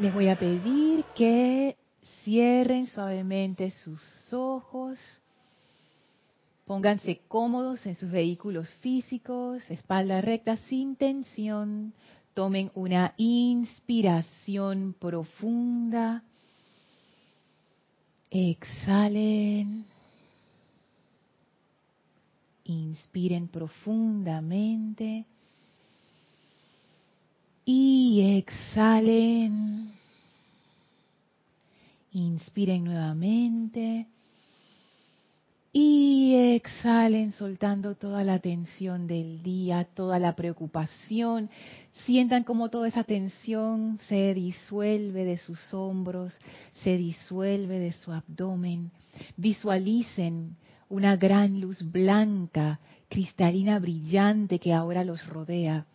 Les voy a pedir que cierren suavemente sus ojos. Pónganse cómodos en sus vehículos físicos, espalda recta sin tensión. Tomen una inspiración profunda. Exhalen. Inspiren profundamente. Y exhalen. Inspiren nuevamente. Y exhalen soltando toda la tensión del día, toda la preocupación. Sientan como toda esa tensión se disuelve de sus hombros, se disuelve de su abdomen. Visualicen una gran luz blanca, cristalina, brillante que ahora los rodea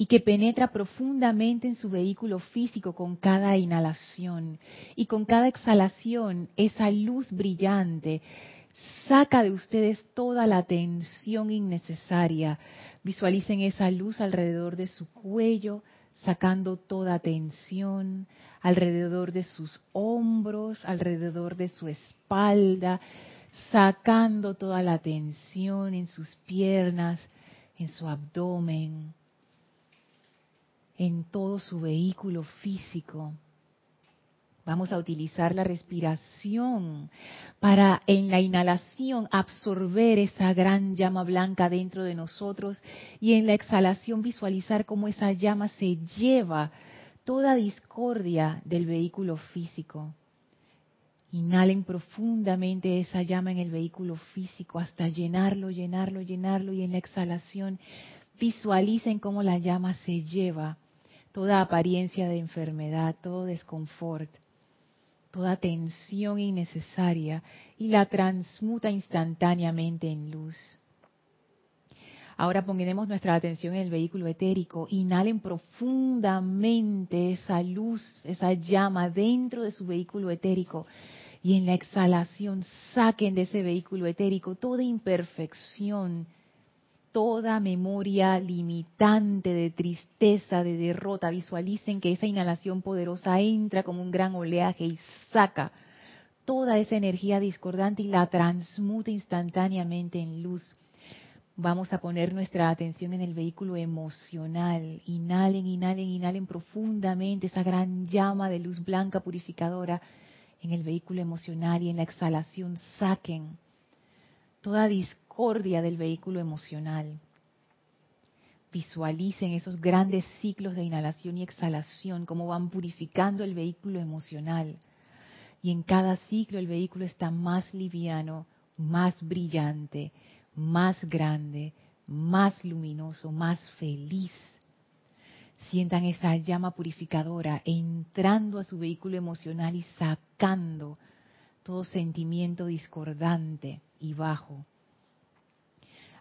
y que penetra profundamente en su vehículo físico con cada inhalación y con cada exhalación esa luz brillante saca de ustedes toda la tensión innecesaria. Visualicen esa luz alrededor de su cuello, sacando toda tensión, alrededor de sus hombros, alrededor de su espalda, sacando toda la tensión en sus piernas, en su abdomen en todo su vehículo físico. Vamos a utilizar la respiración para en la inhalación absorber esa gran llama blanca dentro de nosotros y en la exhalación visualizar cómo esa llama se lleva toda discordia del vehículo físico. Inhalen profundamente esa llama en el vehículo físico hasta llenarlo, llenarlo, llenarlo y en la exhalación visualicen cómo la llama se lleva toda apariencia de enfermedad, todo desconfort, toda tensión innecesaria y la transmuta instantáneamente en luz. Ahora pondremos nuestra atención en el vehículo etérico. Inhalen profundamente esa luz, esa llama dentro de su vehículo etérico. Y en la exhalación saquen de ese vehículo etérico toda imperfección, toda memoria limitante de tristeza, de derrota. Visualicen que esa inhalación poderosa entra como un gran oleaje y saca toda esa energía discordante y la transmuta instantáneamente en luz. Vamos a poner nuestra atención en el vehículo emocional. Inhalen, inhalen, inhalen profundamente esa gran llama de luz blanca purificadora en el vehículo emocional y en la exhalación saquen toda discordia del vehículo emocional. Visualicen esos grandes ciclos de inhalación y exhalación, cómo van purificando el vehículo emocional. Y en cada ciclo el vehículo está más liviano, más brillante, más grande, más luminoso, más feliz. Sientan esa llama purificadora entrando a su vehículo emocional y sacando todo sentimiento discordante y bajo.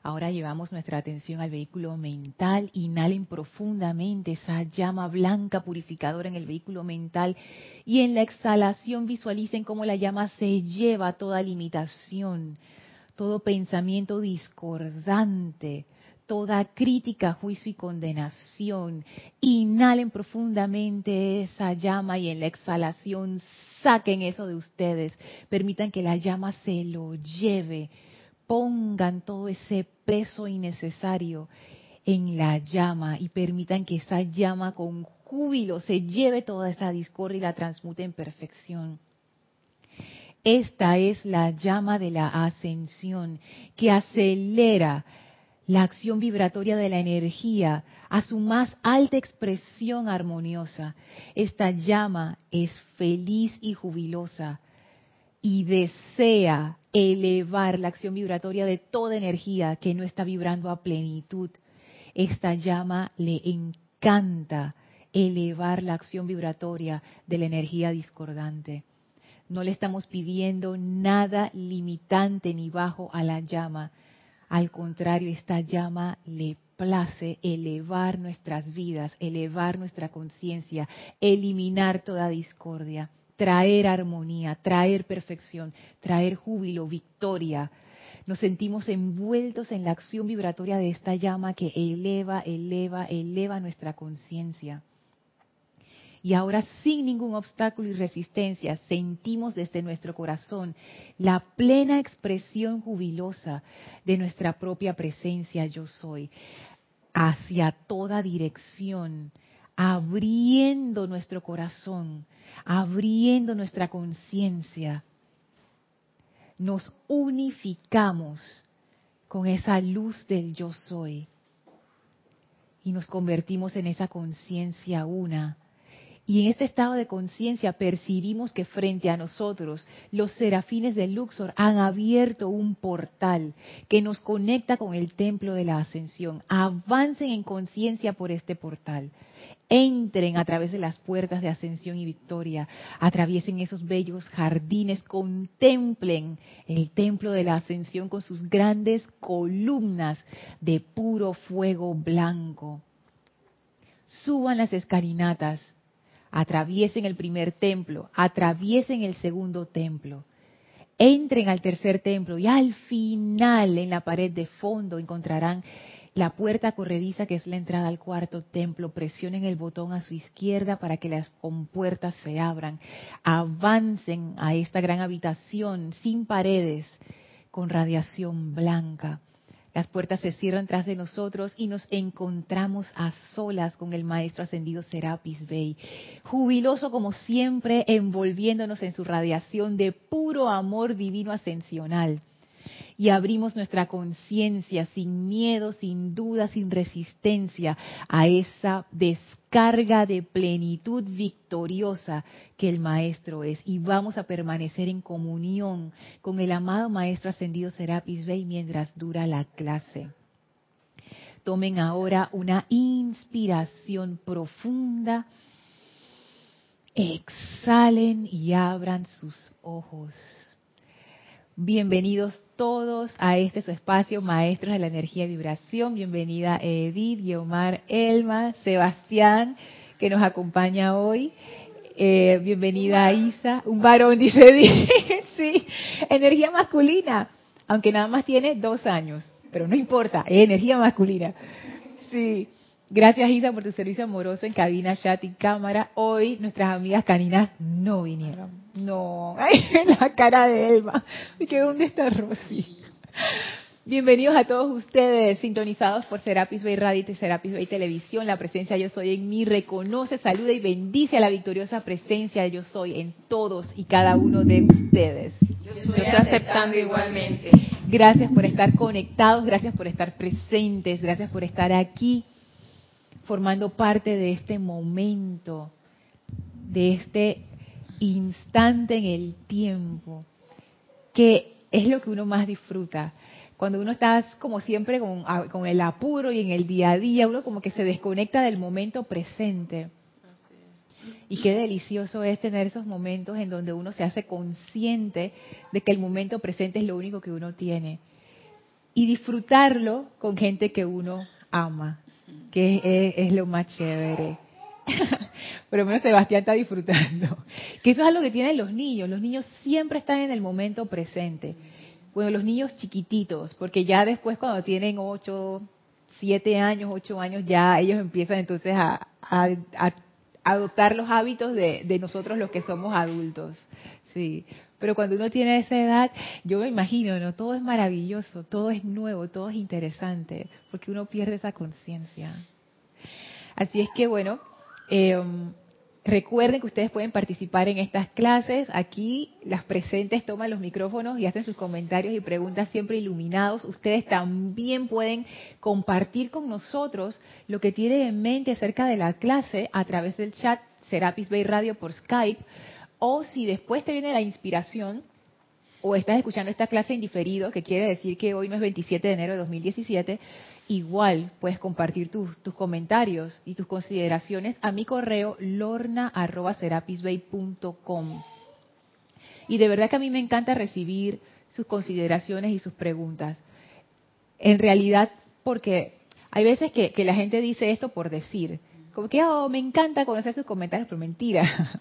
Ahora llevamos nuestra atención al vehículo mental. Inhalen profundamente esa llama blanca purificadora en el vehículo mental y en la exhalación visualicen cómo la llama se lleva toda limitación, todo pensamiento discordante, toda crítica, juicio y condenación. Inhalen profundamente esa llama y en la exhalación saquen eso de ustedes. Permitan que la llama se lo lleve. Pongan todo ese peso innecesario en la llama y permitan que esa llama con júbilo se lleve toda esa discordia y la transmute en perfección. Esta es la llama de la ascensión que acelera la acción vibratoria de la energía a su más alta expresión armoniosa. Esta llama es feliz y jubilosa y desea elevar la acción vibratoria de toda energía que no está vibrando a plenitud. Esta llama le encanta elevar la acción vibratoria de la energía discordante. No le estamos pidiendo nada limitante ni bajo a la llama al contrario, esta llama le place elevar nuestras vidas, elevar nuestra conciencia, eliminar toda discordia, traer armonía, traer perfección, traer júbilo, victoria. Nos sentimos envueltos en la acción vibratoria de esta llama que eleva, eleva, eleva nuestra conciencia. Y ahora sin ningún obstáculo y resistencia sentimos desde nuestro corazón la plena expresión jubilosa de nuestra propia presencia yo soy hacia toda dirección, abriendo nuestro corazón, abriendo nuestra conciencia. Nos unificamos con esa luz del yo soy y nos convertimos en esa conciencia una y en este estado de conciencia percibimos que frente a nosotros los serafines de Luxor han abierto un portal que nos conecta con el templo de la ascensión. Avancen en conciencia por este portal. Entren a través de las puertas de ascensión y victoria. Atraviesen esos bellos jardines. Contemplen el templo de la ascensión con sus grandes columnas de puro fuego blanco. Suban las escalinatas atraviesen el primer templo, atraviesen el segundo templo, entren al tercer templo y al final en la pared de fondo encontrarán la puerta corrediza que es la entrada al cuarto templo. Presionen el botón a su izquierda para que las compuertas se abran. Avancen a esta gran habitación sin paredes, con radiación blanca. Las puertas se cierran tras de nosotros y nos encontramos a solas con el Maestro Ascendido Serapis Bey, jubiloso como siempre, envolviéndonos en su radiación de puro amor divino ascensional y abrimos nuestra conciencia sin miedo, sin duda, sin resistencia a esa descarga de plenitud victoriosa que el Maestro es. Y vamos a permanecer en comunión con el amado Maestro Ascendido Serapis Bey mientras dura la clase. Tomen ahora una inspiración profunda. Exhalen y abran sus ojos. Bienvenidos todos a este su espacio, Maestros de la Energía y Vibración. Bienvenida Edith, Guiomar, Elma, Sebastián, que nos acompaña hoy. Eh, bienvenida Isa, un varón, dice Edith. sí, energía masculina, aunque nada más tiene dos años, pero no importa, es energía masculina. Sí. Gracias Isa por tu servicio amoroso en cabina, chat y cámara. Hoy nuestras amigas caninas no vinieron. No, ay, la cara de Elma. ¿Y que dónde está Rosy? Bienvenidos a todos ustedes, sintonizados por Serapis Bay Radio y Serapis Bay Televisión. La presencia Yo Soy en mí reconoce, saluda y bendice a la victoriosa presencia Yo Soy en todos y cada uno de ustedes. Yo estoy aceptando igualmente. Gracias por estar conectados, gracias por estar presentes, gracias por estar aquí formando parte de este momento, de este instante en el tiempo, que es lo que uno más disfruta. Cuando uno está como siempre con, el apuro y en el día a día, uno como que se desconecta del momento presente. Y qué delicioso es tener esos momentos en donde uno se hace consciente de que el momento presente es lo único que uno tiene. Y disfrutarlo con gente que uno ama que es, lo más chévere. Pero menos Sebastián está disfrutando. Que eso es algo que tienen los niños. Los niños siempre están en el momento presente. Bueno, los niños chiquititos, porque ya después cuando tienen 8, 7 años, 8 años, ya ellos empiezan entonces a, adoptar los hábitos de, nosotros los que somos adultos. Sí. Pero cuando uno tiene esa edad, yo me imagino, ¿no? Todo es maravilloso, todo es nuevo, todo es interesante, porque uno pierde esa conciencia. Así es que, bueno, em, recuerden que ustedes pueden participar en estas clases. Aquí las presentes toman los micrófonos y hacen sus comentarios y preguntas siempre iluminados. Ustedes también pueden compartir con nosotros lo que tienen en mente acerca de la clase a través del chat Serapis Bay Radio por Skype o si después te viene la inspiración o estás escuchando esta clase en diferido, que quiere decir que hoy no es 27 de enero de 2017, igual puedes compartir tus, comentarios y tus consideraciones a mi correo lorna.serapisbay.com. Y de verdad que a mí me encanta recibir sus consideraciones y sus preguntas. En realidad, porque hay veces que, que la gente dice esto por decir, como que, oh, me encanta conocer sus comentarios, pero mentira.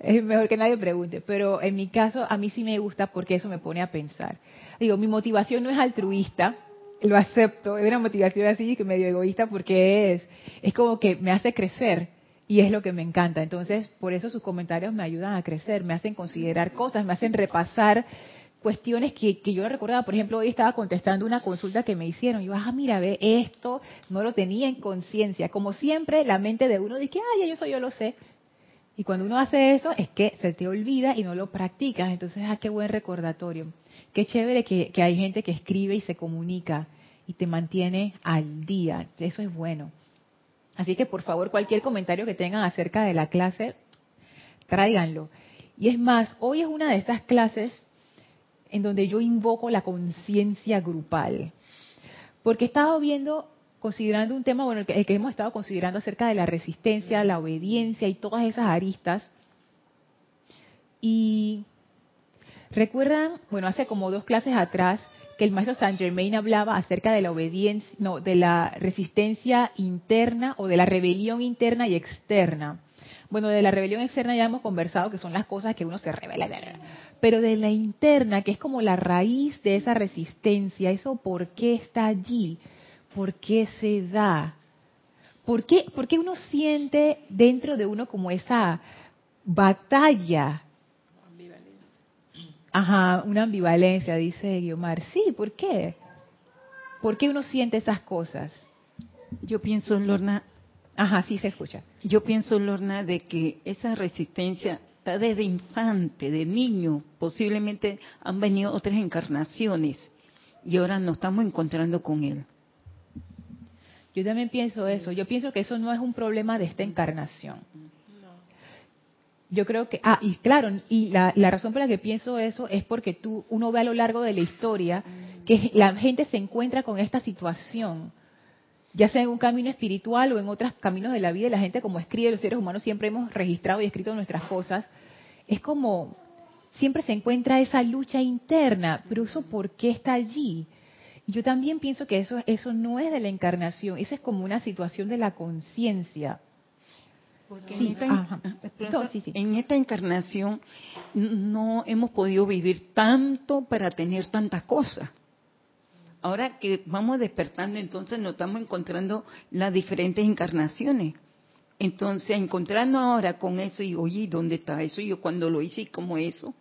es mejor que nadie pregunte, pero en mi caso a mí sí me gusta porque eso me pone a pensar. Digo, mi motivación no es altruista, lo acepto, es una motivación así que medio egoísta porque es, es como que me hace crecer Y es lo que me encanta. Entonces, por eso sus comentarios me ayudan a crecer, me hacen considerar cosas, me hacen repasar cuestiones que, yo no recordaba. Por ejemplo, hoy estaba contestando una consulta que me hicieron. Yo, ah, mira, ve, esto no lo tenía en conciencia. Como siempre, la mente de uno dice, ah, ya yo soy, yo lo sé. Y cuando uno hace eso, es que se te olvida y no lo practicas. Entonces, ah, qué buen recordatorio. Qué chévere que, hay gente que escribe y se comunica y te mantiene al día. Eso es bueno. Así que por favor, cualquier comentario que tengan acerca de la clase, tráiganlo. Y es más, hoy es una de estas clases en donde yo invoco la conciencia grupal. Porque he estado viendo, considerando un tema, bueno, el que, hemos estado considerando acerca de la resistencia, la obediencia y todas esas aristas. Y recuerdan, bueno, hace como dos clases atrás, que el maestro Saint Germain hablaba acerca de la obediencia, no, de la resistencia interna o de la rebelión interna y externa. Bueno, de la rebelión externa ya hemos conversado que son las cosas que uno se revela, pero de la interna, que es como la raíz de esa resistencia, eso por qué está allí, por qué se da, por qué, por qué uno siente dentro de uno como esa batalla Ajá, una ambivalencia, dice Guiomar. Sí, ¿por qué? ¿Por qué uno siente esas cosas? Yo pienso, Lorna. Ajá, sí se escucha. Yo pienso, Lorna, de que esa resistencia está desde infante, de niño. Posiblemente han venido otras encarnaciones y ahora nos estamos encontrando con él. Yo también pienso eso. Yo pienso que eso no es un problema de esta encarnación. Yo creo que, ah, y claro, y la, razón por la que pienso eso es porque tú, uno ve a lo largo de la historia que la gente se encuentra con esta situación, ya sea en un camino espiritual o en otros caminos de la vida, y la gente como escribe, los seres humanos siempre hemos registrado y escrito nuestras cosas, es como, siempre se encuentra esa lucha interna, pero eso ¿por qué está allí? Yo también pienso que eso, eso no es de la encarnación, eso es como una situación de la conciencia en, esta, encarnación no hemos podido vivir tanto para tener tantas cosas. Ahora que vamos despertando, entonces nos estamos encontrando las diferentes encarnaciones. Entonces, encontrando ahora con eso y, oye, ¿dónde está eso? Y yo cuando lo hice, y como eso.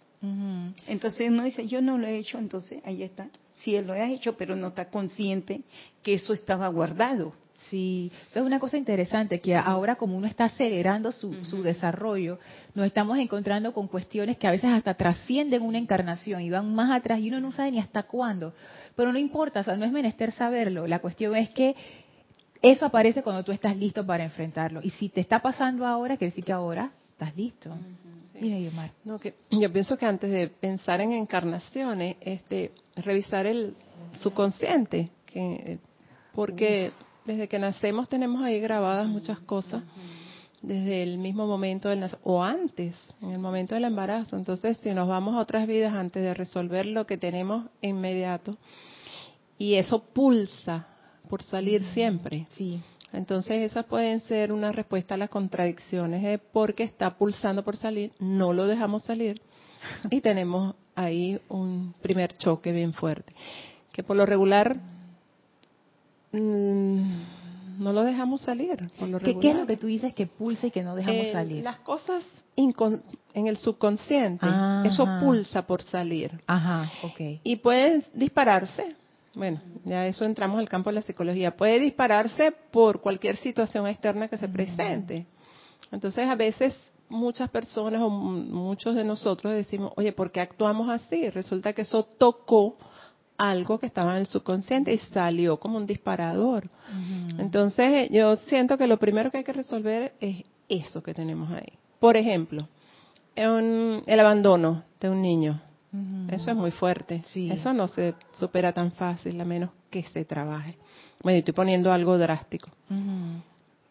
Entonces uno dice, yo no lo he hecho, entonces ahí está. Sí, él lo ha hecho, pero no está consciente que eso estaba guardado. Sí, eso es una cosa interesante, que ahora como uno está acelerando su, su, desarrollo, nos estamos encontrando con cuestiones que a veces hasta trascienden una encarnación y van más atrás y uno no sabe ni hasta cuándo. Pero no importa, o sea, no es menester saberlo, la cuestión es que eso aparece cuando tú estás listo para enfrentarlo. Y si te está pasando ahora, quiere decir que ahora estás listo. No, que yo pienso que antes de pensar en encarnaciones, este, revisar el subconsciente, que, porque desde que nacemos tenemos ahí grabadas muchas cosas desde el mismo momento del o antes, en el momento del embarazo. Entonces, si nos vamos a otras vidas antes de resolver lo que tenemos inmediato, y eso pulsa por salir siempre. Sí. Entonces, esas pueden ser una respuesta a las contradicciones de porque está pulsando por salir, no lo dejamos salir y tenemos ahí un primer choque bien fuerte. Que por lo regular Mm, no lo dejamos salir. ¿Qué, es lo que tú dices que pulsa y que no dejamos eh, salir? Las cosas en el subconsciente, eso pulsa por salir. Ajá, ok. Y puede dispararse, bueno, ya eso entramos al campo de la psicología, puede dispararse por cualquier situación externa que se presente. Entonces a veces muchas personas o muchos de nosotros decimos, oye, ¿por qué actuamos así? Resulta que eso tocó algo que estaba en el subconsciente y salió como un disparador. Entonces, yo siento que lo primero que hay que resolver es eso que tenemos ahí. Por ejemplo, el abandono de un niño. Eso es muy fuerte. Eso no se supera tan fácil, a menos que se trabaje. Bueno, estoy poniendo algo drástico.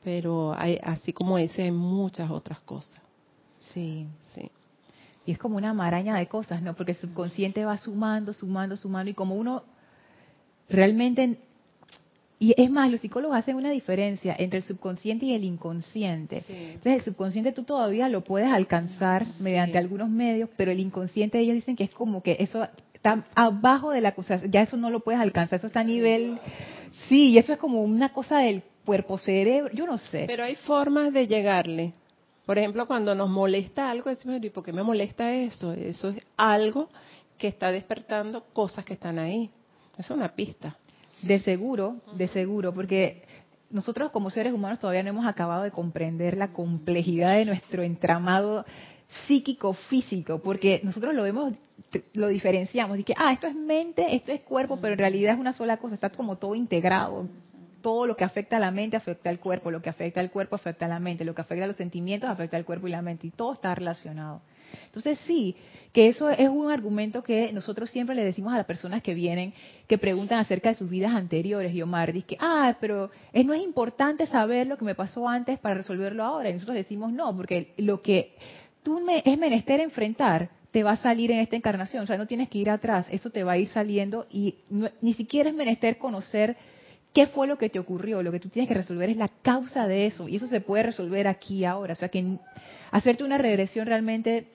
Pero hay, así como ese, hay muchas otras cosas. Sí. Sí. Y es como una maraña de cosas, ¿no? Porque el subconsciente va sumando, sumando, sumando. Y como uno realmente... Y es más, los psicólogos hacen una diferencia entre el subconsciente y el inconsciente. Entonces, el subconsciente tú todavía lo puedes alcanzar mediante algunos medios, pero el inconsciente ellos dicen que es como que eso está abajo de la cosa, ya eso no lo puedes alcanzar, eso está a nivel... Sí, y eso es como una cosa del cuerpo cerebro, yo no sé. Pero hay formas de llegarle. Por ejemplo, cuando nos molesta algo, decimos, ¿y por qué me molesta eso? Eso es algo que está despertando cosas que están ahí. Es una pista. De seguro, de seguro, porque nosotros como seres humanos todavía no hemos acabado de comprender la complejidad de nuestro entramado psíquico físico, porque nosotros lo vemos, lo diferenciamos, y que, ah, esto es mente, esto es cuerpo, pero en realidad es una sola cosa, está como todo integrado. Todo lo que afecta a la mente afecta al cuerpo, lo que afecta al cuerpo afecta a la mente, lo que afecta a los sentimientos afecta al cuerpo y la mente, y todo está relacionado. Entonces sí, que eso es un argumento que nosotros siempre le decimos a las personas que vienen, que preguntan acerca de sus vidas anteriores, y Omar dice que, ah, pero es, no es importante saber lo que me pasó antes para resolverlo ahora. Y nosotros decimos no, porque lo que tú me, es menester enfrentar, te va a salir en esta encarnación. O sea, no tienes que ir atrás, eso te va a ir saliendo y ni siquiera es menester conocer qué fue lo que te ocurrió. Lo que tú tienes que resolver es la causa de eso y eso se puede resolver aquí ahora. O sea, que hacerte una regresión realmente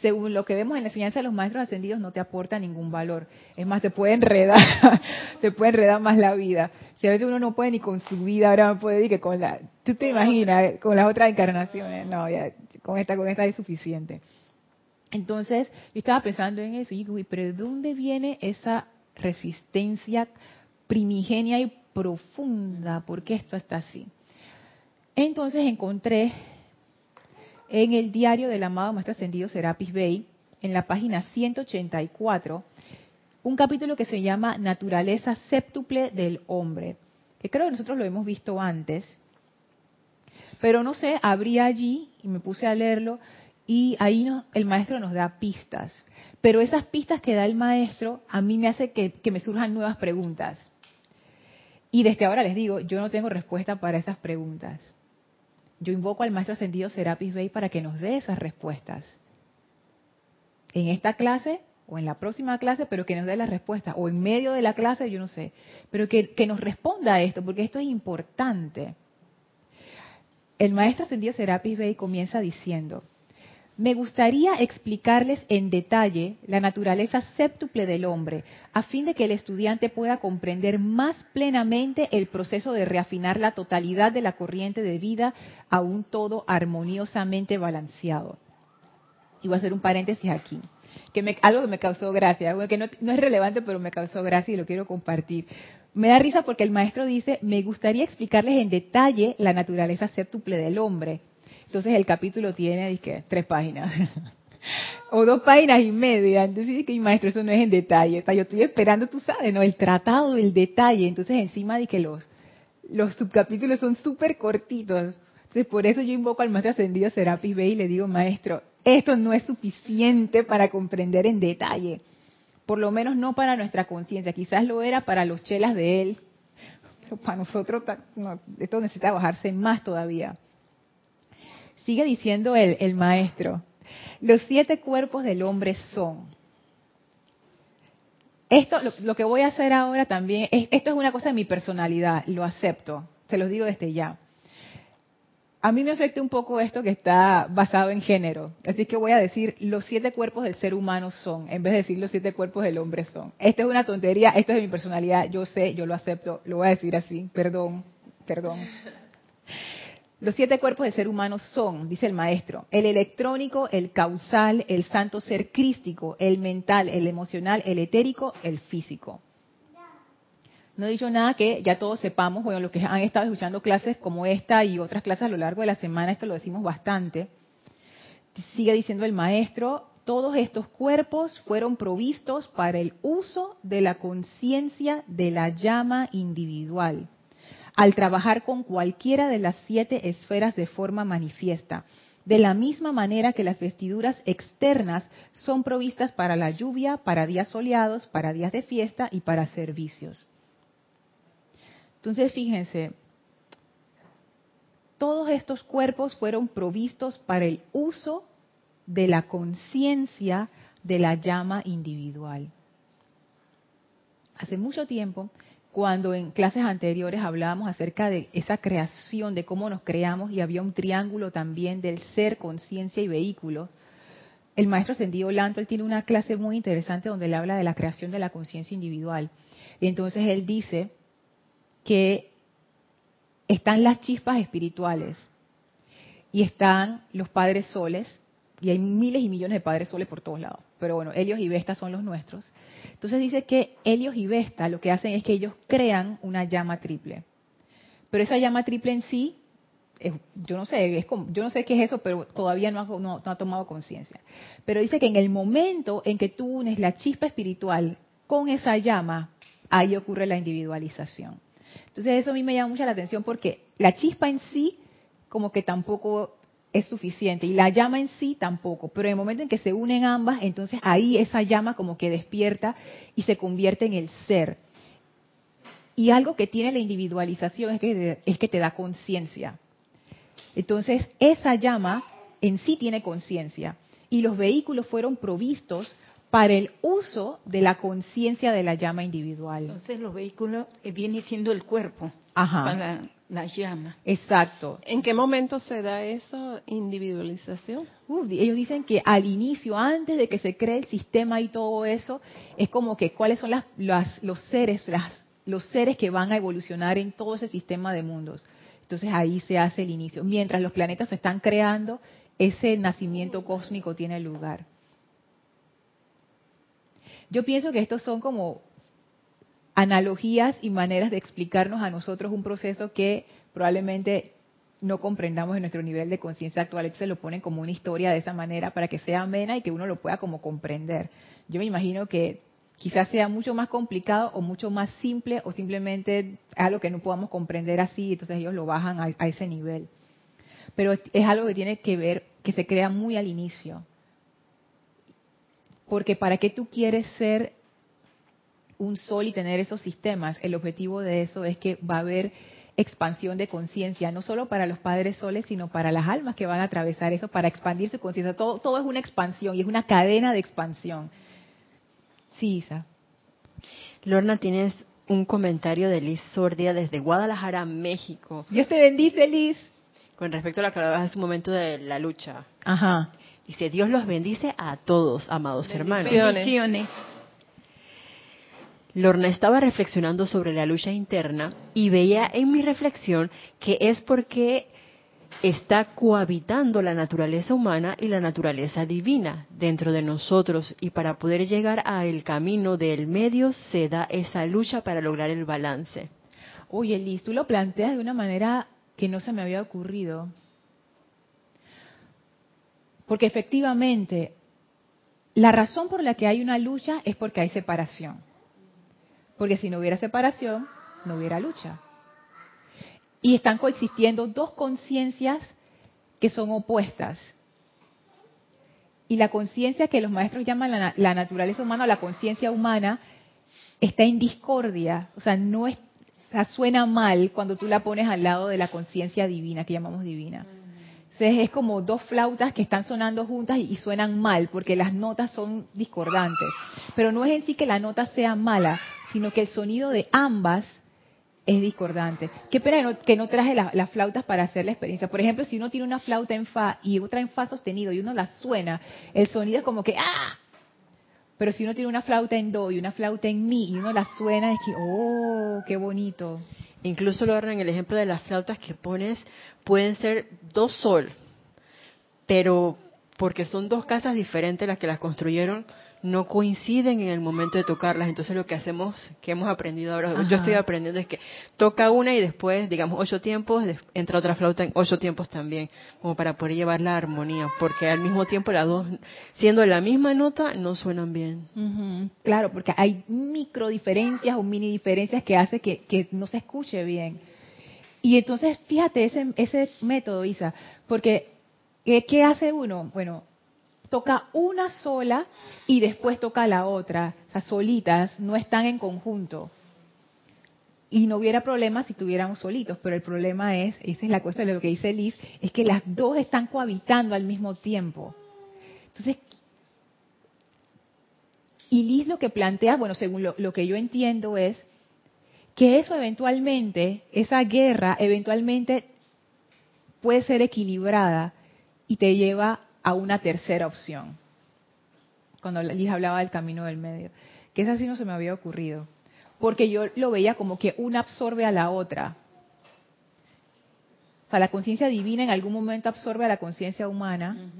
según lo que vemos en la enseñanza de los maestros ascendidos, no te aporta ningún valor. Es más, te puede enredar, te puede enredar más la vida. Si a veces uno no puede ni con su vida, ahora no puede ir que con la, tú te imaginas, con las otras encarnaciones, no, ya, con esta, con esta es suficiente. Entonces, yo estaba pensando en eso, y digo, pero ¿de dónde viene esa resistencia primigenia y profunda? ¿Por qué esto está así? Entonces encontré en el diario del amado Maestro Ascendido Serapis Bey, en la página 184, un capítulo que se llama Naturaleza séptuple del hombre, que creo que nosotros lo hemos visto antes, pero no sé, abrí allí y me puse a leerlo y ahí el maestro nos da pistas. Pero esas pistas que da el maestro a mí me hace que, que me surjan nuevas preguntas. Y desde ahora les digo, yo no tengo respuesta para esas preguntas. Yo invoco al maestro ascendido Serapis Bey para que nos dé esas respuestas. En esta clase o en la próxima clase, pero que nos dé las respuestas. O en medio de la clase, yo no sé. Pero que, que nos responda a esto, porque esto es importante. El maestro ascendido Serapis Bey comienza diciendo, me gustaría explicarles en detalle la naturaleza séptuple del hombre, a fin de que el estudiante pueda comprender más plenamente el proceso de reafinar la totalidad de la corriente de vida a un todo armoniosamente balanceado. Y voy a hacer un paréntesis aquí, que algo que me causó gracia, que no, no es relevante, pero me causó gracia y lo quiero compartir. Me da risa porque el maestro dice, me gustaría explicarles en detalle la naturaleza séptuple del hombre entonces el capítulo tiene, tres páginas. o dos páginas y media. Entonces dije, maestro, eso no es en detalle. yo estoy esperando, tú sabes, ¿no? El tratado, el detalle. Entonces encima dije, los, los subcapítulos son súper cortitos. Entonces por eso yo invoco al maestro ascendido Serapis Bey y le digo, maestro, esto no es suficiente para comprender en detalle. Por lo menos no para nuestra conciencia. Quizás lo era para los chelas de él. Pero para nosotros esto necesita bajarse más todavía. Sigue diciendo el, el maestro, los siete cuerpos del hombre son. Esto, lo, que voy a hacer ahora también, esto es una cosa de mi personalidad, lo acepto, se los digo desde ya. A mí me afecta un poco esto que está basado en género, así que voy a decir los siete cuerpos del ser humano son, en vez de decir los siete cuerpos del hombre son. Esta es una tontería, esto es de mi personalidad, yo sé, yo lo acepto, lo voy a decir así, perdón, perdón. Los siete cuerpos del ser humano son, dice el maestro, el electrónico, el causal, el santo ser crístico, el mental, el emocional, el etérico, el físico. No he dicho nada que ya todos sepamos, bueno, los que han estado escuchando clases como esta y otras clases a lo largo de la semana, esto lo decimos bastante. Sigue diciendo el maestro, todos estos cuerpos fueron provistos para el uso de la conciencia de la llama individual al trabajar con cualquiera de las siete esferas de forma manifiesta, de la misma manera que las vestiduras externas son provistas para la lluvia, para días soleados, para días de fiesta y para servicios. Entonces, fíjense, todos estos cuerpos fueron provistos para el uso de la conciencia de la llama individual. Hace mucho tiempo cuando en clases anteriores hablábamos acerca de esa creación, de cómo nos creamos, y había un triángulo también del ser, conciencia y vehículo. El maestro ascendido Lanto, él tiene una clase muy interesante donde él habla de la creación de la conciencia individual. Y entonces él dice que están las chispas espirituales y están los padres soles, y hay miles y millones de padres soles por todos lados, pero bueno, Helios y Vesta son los nuestros. Entonces dice que Helios y Vesta lo que hacen es que ellos crean una llama triple. Pero esa llama triple en sí, yo no sé, es como, yo no sé qué es eso, pero todavía no ha, no ha tomado conciencia. Pero dice que en el momento en que tú unes la chispa espiritual con esa llama, ahí ocurre la individualización. Entonces eso a mí me llama mucha la atención porque la chispa en sí como que tampoco es suficiente y la llama en sí tampoco, pero en el momento en que se unen ambas, entonces ahí esa llama como que despierta y se convierte en el ser. Y algo que tiene la individualización es que, es que te da conciencia. Entonces, esa llama en sí tiene conciencia y los vehículos fueron provistos para el uso de la conciencia de la llama individual. Entonces los vehículos eh, vienen siendo el cuerpo Ajá. para la llama. Exacto. ¿En qué momento se da eso, individualización? Uf, ellos dicen que al inicio, antes de que se cree el sistema y todo eso, es como que cuáles son las, las, los seres, las, los seres que van a evolucionar en todo ese sistema de mundos. Entonces ahí se hace el inicio. Mientras los planetas se están creando, ese nacimiento cósmico tiene lugar. Yo pienso que estos son como analogías y maneras de explicarnos a nosotros un proceso que probablemente no comprendamos en nuestro nivel de conciencia actual. Se lo ponen como una historia de esa manera para que sea amena y que uno lo pueda como comprender. Yo me imagino que quizás sea mucho más complicado o mucho más simple o simplemente algo que no podamos comprender así, entonces ellos lo bajan a, a ese nivel. Pero es algo que tiene que ver, que se crea muy al inicio. Porque para qué tú quieres ser un sol y tener esos sistemas, el objetivo de eso es que va a haber expansión de conciencia, no solo para los padres soles, sino para las almas que van a atravesar eso, para expandir su conciencia. Todo, todo es una expansión y es una cadena de expansión. Sí, Isa. Lorna, tienes un comentario de Liz Sordia desde Guadalajara, México. Dios te bendice, Liz. Con respecto a lo que hablabas hace un momento de la lucha. Ajá. Dice, Dios los bendice a todos, amados hermanos. Bendiciones. Lorna estaba reflexionando sobre la lucha interna y veía en mi reflexión que es porque está cohabitando la naturaleza humana y la naturaleza divina dentro de nosotros y para poder llegar al camino del medio se da esa lucha para lograr el balance. Oye, Liz, tú lo planteas de una manera que no se me había ocurrido. Porque efectivamente, la razón por la que hay una lucha es porque hay separación. Porque si no hubiera separación, no hubiera lucha. Y están coexistiendo dos conciencias que son opuestas. Y la conciencia que los maestros llaman la, la naturaleza humana o la conciencia humana está en discordia. O sea, no suena mal cuando tú la pones al lado de la conciencia divina, que llamamos divina. Entonces es como dos flautas que están sonando juntas y, suenan mal, porque las notas son discordantes. Pero no es en sí que la nota sea mala, sino que el sonido de ambas es discordante. Qué pena que no, que no traje la, las flautas para hacer la experiencia. Por ejemplo, si uno tiene una flauta en fa y otra en fa sostenido y uno la suena, el sonido es como que ¡ah! Pero si uno tiene una flauta en do y una flauta en mi y uno la suena, es que ¡oh, qué bonito! Incluso lo en el ejemplo de las flautas que pones, pueden ser dos sol, pero porque son dos casas diferentes las que las construyeron, no coinciden en el momento de tocarlas. Entonces lo que hacemos, que hemos aprendido ahora, Ajá. yo estoy aprendiendo es que toca una y después, digamos, ocho tiempos, entra otra flauta en ocho tiempos también, como para poder llevar la armonía, porque al mismo tiempo las dos, siendo la misma nota, no suenan bien. Uh -huh. Claro, porque hay micro diferencias o mini diferencias que hace que, que no se escuche bien. Y entonces, fíjate ese, ese método, Isa, porque ¿qué, ¿qué hace uno? Bueno, toca una sola y después toca la otra. O sea, solitas, no están en conjunto. Y no hubiera problema si tuviéramos solitos, pero el problema es, esa es la cosa de lo que dice Liz, es que las dos están cohabitando al mismo tiempo. Entonces, y Liz lo que plantea, bueno, según lo que yo entiendo es que eso eventualmente, esa guerra eventualmente puede ser equilibrada y te lleva a una tercera opción. Cuando les hablaba del camino del medio. Que esa sí no se me había ocurrido. Porque yo lo veía como que una absorbe a la otra. O sea, la conciencia divina en algún momento absorbe a la conciencia humana.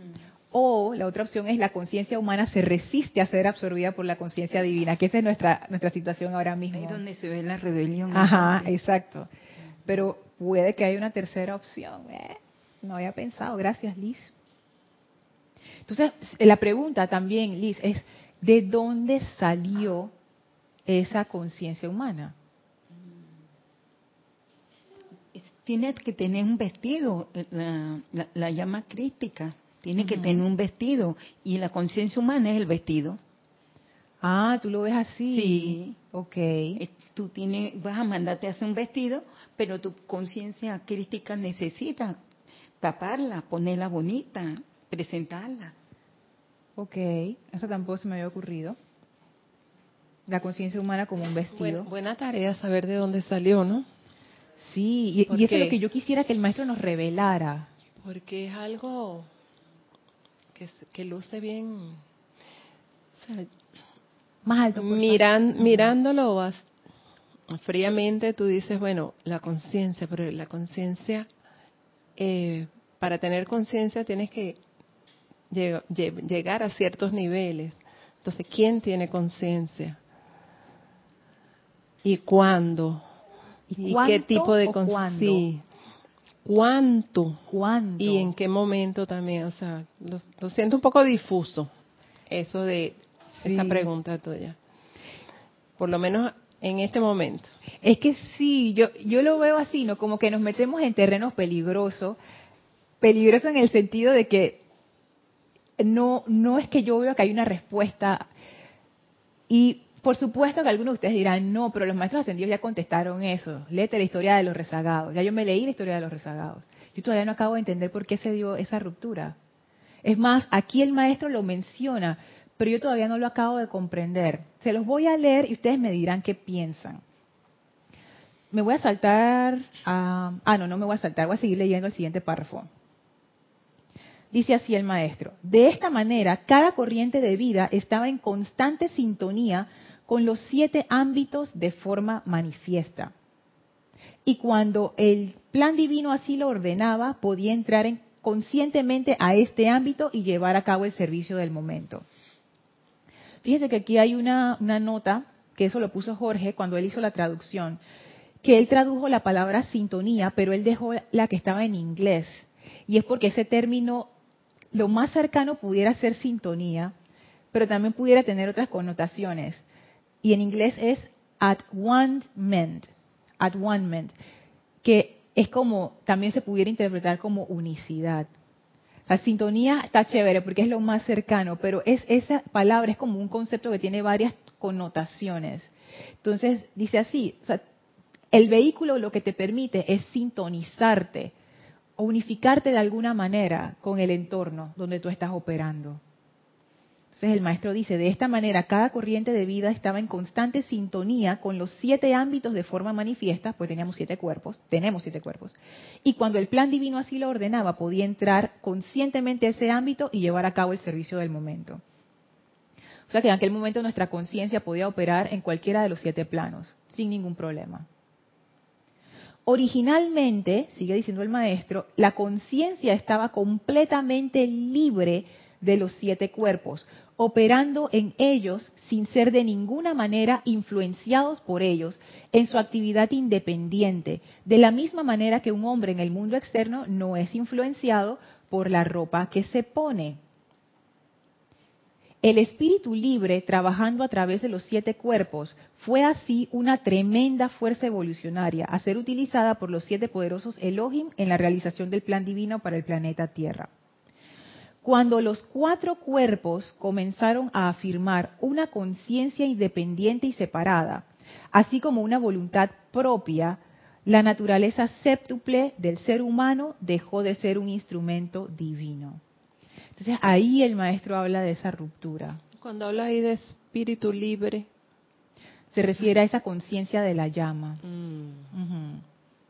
O la otra opción es la conciencia humana se resiste a ser absorbida por la conciencia divina, que esa es nuestra, nuestra situación ahora mismo. Ahí es donde se ve la rebelión. Ajá, exacto. Pero puede que haya una tercera opción. ¿eh? No había pensado. Gracias, Liz. Entonces, la pregunta también, Liz, es, ¿de dónde salió esa conciencia humana? Tiene que tener un vestido, la, la, llama crítica, tiene que tener un vestido y la conciencia humana es el vestido. Ah, tú lo ves así. Sí. Ok. Tú tienes, vas a mandarte a hacer un vestido, pero tu conciencia crítica necesita taparla, ponerla bonita, presentarla. Ok, eso tampoco se me había ocurrido. La conciencia humana como un vestido. buena tarea saber de dónde salió, ¿no? Sí, y, eso es lo que yo quisiera que el maestro nos revelara. Porque es algo que, que luce bien. Más alto. Miran, mirándolo fríamente, tú dices, bueno, la conciencia, pero la conciencia, eh, para tener conciencia tienes que llegar a ciertos niveles. Entonces, ¿quién tiene conciencia? ¿Y cuándo? ¿Y, qué tipo de conciencia? ¿Cuánto? ¿Cuánto? ¿Y en qué momento también? O sea, lo, siento un poco difuso, eso de esa pregunta tuya. Por lo menos en este momento. Es que sí, yo, yo lo veo así, ¿no? Como que nos metemos en terrenos peligrosos. Peligroso en el sentido de que no, no es que yo veo que hay una respuesta. Y por supuesto que algunos de ustedes dirán, no, pero los maestros ascendidos ya contestaron eso. Léete la historia de los rezagados. Ya yo me leí la historia de los rezagados. Yo todavía no acabo de entender por qué se dio esa ruptura. Es más, aquí el maestro lo menciona, pero yo todavía no lo acabo de comprender. Se los voy a leer y ustedes me dirán qué piensan. Me voy a saltar a... Ah, no, no me voy a saltar, voy a seguir leyendo el siguiente párrafo. Dice así el maestro, de esta manera cada corriente de vida estaba en constante sintonía con los siete ámbitos de forma manifiesta. Y cuando el plan divino así lo ordenaba, podía entrar en, conscientemente a este ámbito y llevar a cabo el servicio del momento. Fíjense que aquí hay una, una nota, que eso lo puso Jorge cuando él hizo la traducción, que él tradujo la palabra sintonía, pero él dejó la que estaba en inglés. Y es porque ese término lo más cercano pudiera ser sintonía, pero también pudiera tener otras connotaciones. Y en inglés es at one ment, at one ment, que es como, también se pudiera interpretar como unicidad. La sintonía está chévere porque es lo más cercano, pero es esa palabra es como un concepto que tiene varias connotaciones. Entonces, dice así, el vehículo lo que te permite es sintonizarte o unificarte de alguna manera con el entorno donde tú estás operando. Entonces el maestro dice, de esta manera cada corriente de vida estaba en constante sintonía con los siete ámbitos de forma manifiesta, pues teníamos siete cuerpos, tenemos siete cuerpos, y cuando el plan divino así lo ordenaba, podía entrar conscientemente a ese ámbito y llevar a cabo el servicio del momento. O sea que en aquel momento nuestra conciencia podía operar en cualquiera de los siete planos, sin ningún problema. Originalmente, sigue diciendo el maestro, la conciencia estaba completamente libre de los siete cuerpos, operando en ellos sin ser de ninguna manera influenciados por ellos en su actividad independiente, de la misma manera que un hombre en el mundo externo no es influenciado por la ropa que se pone. El espíritu libre, trabajando a través de los siete cuerpos, fue así una tremenda fuerza evolucionaria a ser utilizada por los siete poderosos Elohim en la realización del plan divino para el planeta Tierra. Cuando los cuatro cuerpos comenzaron a afirmar una conciencia independiente y separada, así como una voluntad propia, la naturaleza séptuple del ser humano dejó de ser un instrumento divino. Entonces ahí el maestro habla de esa ruptura. Cuando habla ahí de espíritu libre, se refiere a esa conciencia de la llama. Mm.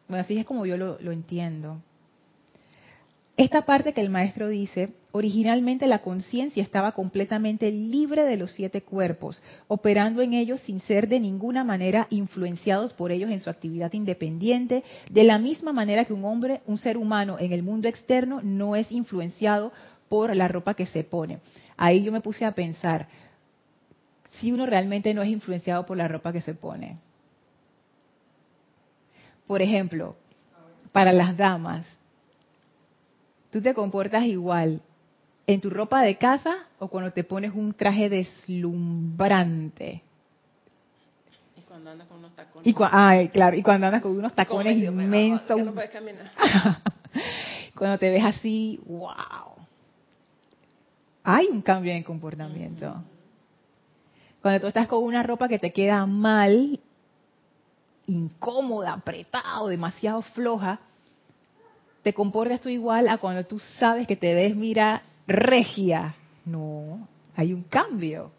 Bueno, así es como yo lo, entiendo. Esta parte que el maestro dice, originalmente la conciencia estaba completamente libre de los siete cuerpos, operando en ellos sin ser de ninguna manera influenciados por ellos en su actividad independiente, de la misma manera que un hombre, un ser humano en el mundo externo no es influenciado por la ropa que se pone. Ahí yo me puse a pensar, si uno realmente no es influenciado por la ropa que se pone. Por ejemplo, para las damas, tú te comportas igual en tu ropa de casa o cuando te pones un traje deslumbrante. Y cuando andas con unos tacones. Y ay, claro, y cuando andas con unos tacones inmensos. no cuando te ves así, wow. Hay un cambio en el comportamiento. Cuando tú estás con una ropa que te queda mal, incómoda, apretado, demasiado floja, te comportas tú igual a cuando tú sabes que te ves, mira, regia. No, hay un cambio.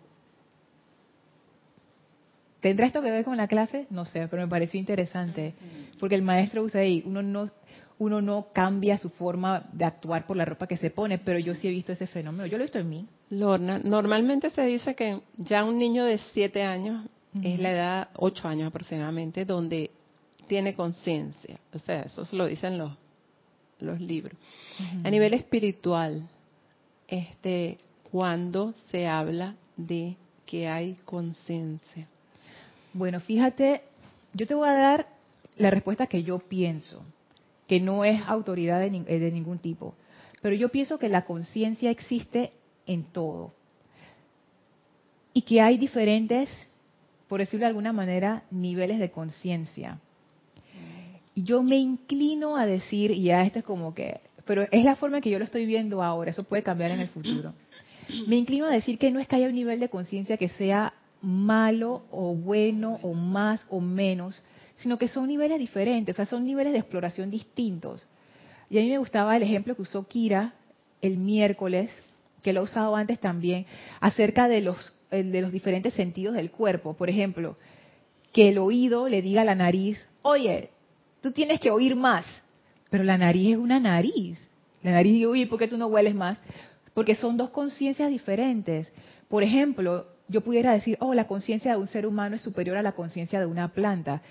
¿Tendrá esto que ver con la clase? No sé, pero me pareció interesante. Porque el maestro usa ahí, uno no, uno no cambia su forma de actuar por la ropa que se pone, pero yo sí he visto ese fenómeno. Yo lo he visto en mí. Lorna, normalmente se dice que ya un niño de 7 años es la edad, 8 años aproximadamente, donde tiene conciencia. O sea, eso se lo dicen los, los libros. A nivel espiritual, este, cuando se habla de que hay conciencia. Bueno, fíjate, yo te voy a dar la respuesta que yo pienso, que no es autoridad de, nin- eh, de ningún tipo, pero yo pienso que la conciencia existe en todo y que hay diferentes, por decirlo de alguna manera, niveles de conciencia. Yo me inclino a decir, y ya esto es como que, pero es la forma en que yo lo estoy viendo ahora, eso puede cambiar en el futuro. Me inclino a decir que no es que haya un nivel de conciencia que sea malo o bueno o más o menos, sino que son niveles diferentes, o sea, son niveles de exploración distintos. Y a mí me gustaba el ejemplo que usó Kira el miércoles, que lo ha usado antes también, acerca de los, eh, de los diferentes sentidos del cuerpo. Por ejemplo, que el oído le diga a la nariz, oye, tú tienes que oír más, pero la nariz es una nariz. La nariz dice, oye, ¿por qué tú no hueles más? Porque son dos conciencias diferentes. Por ejemplo, yo pudiera decir, oh, la conciencia de un ser humano es superior a la conciencia de una planta.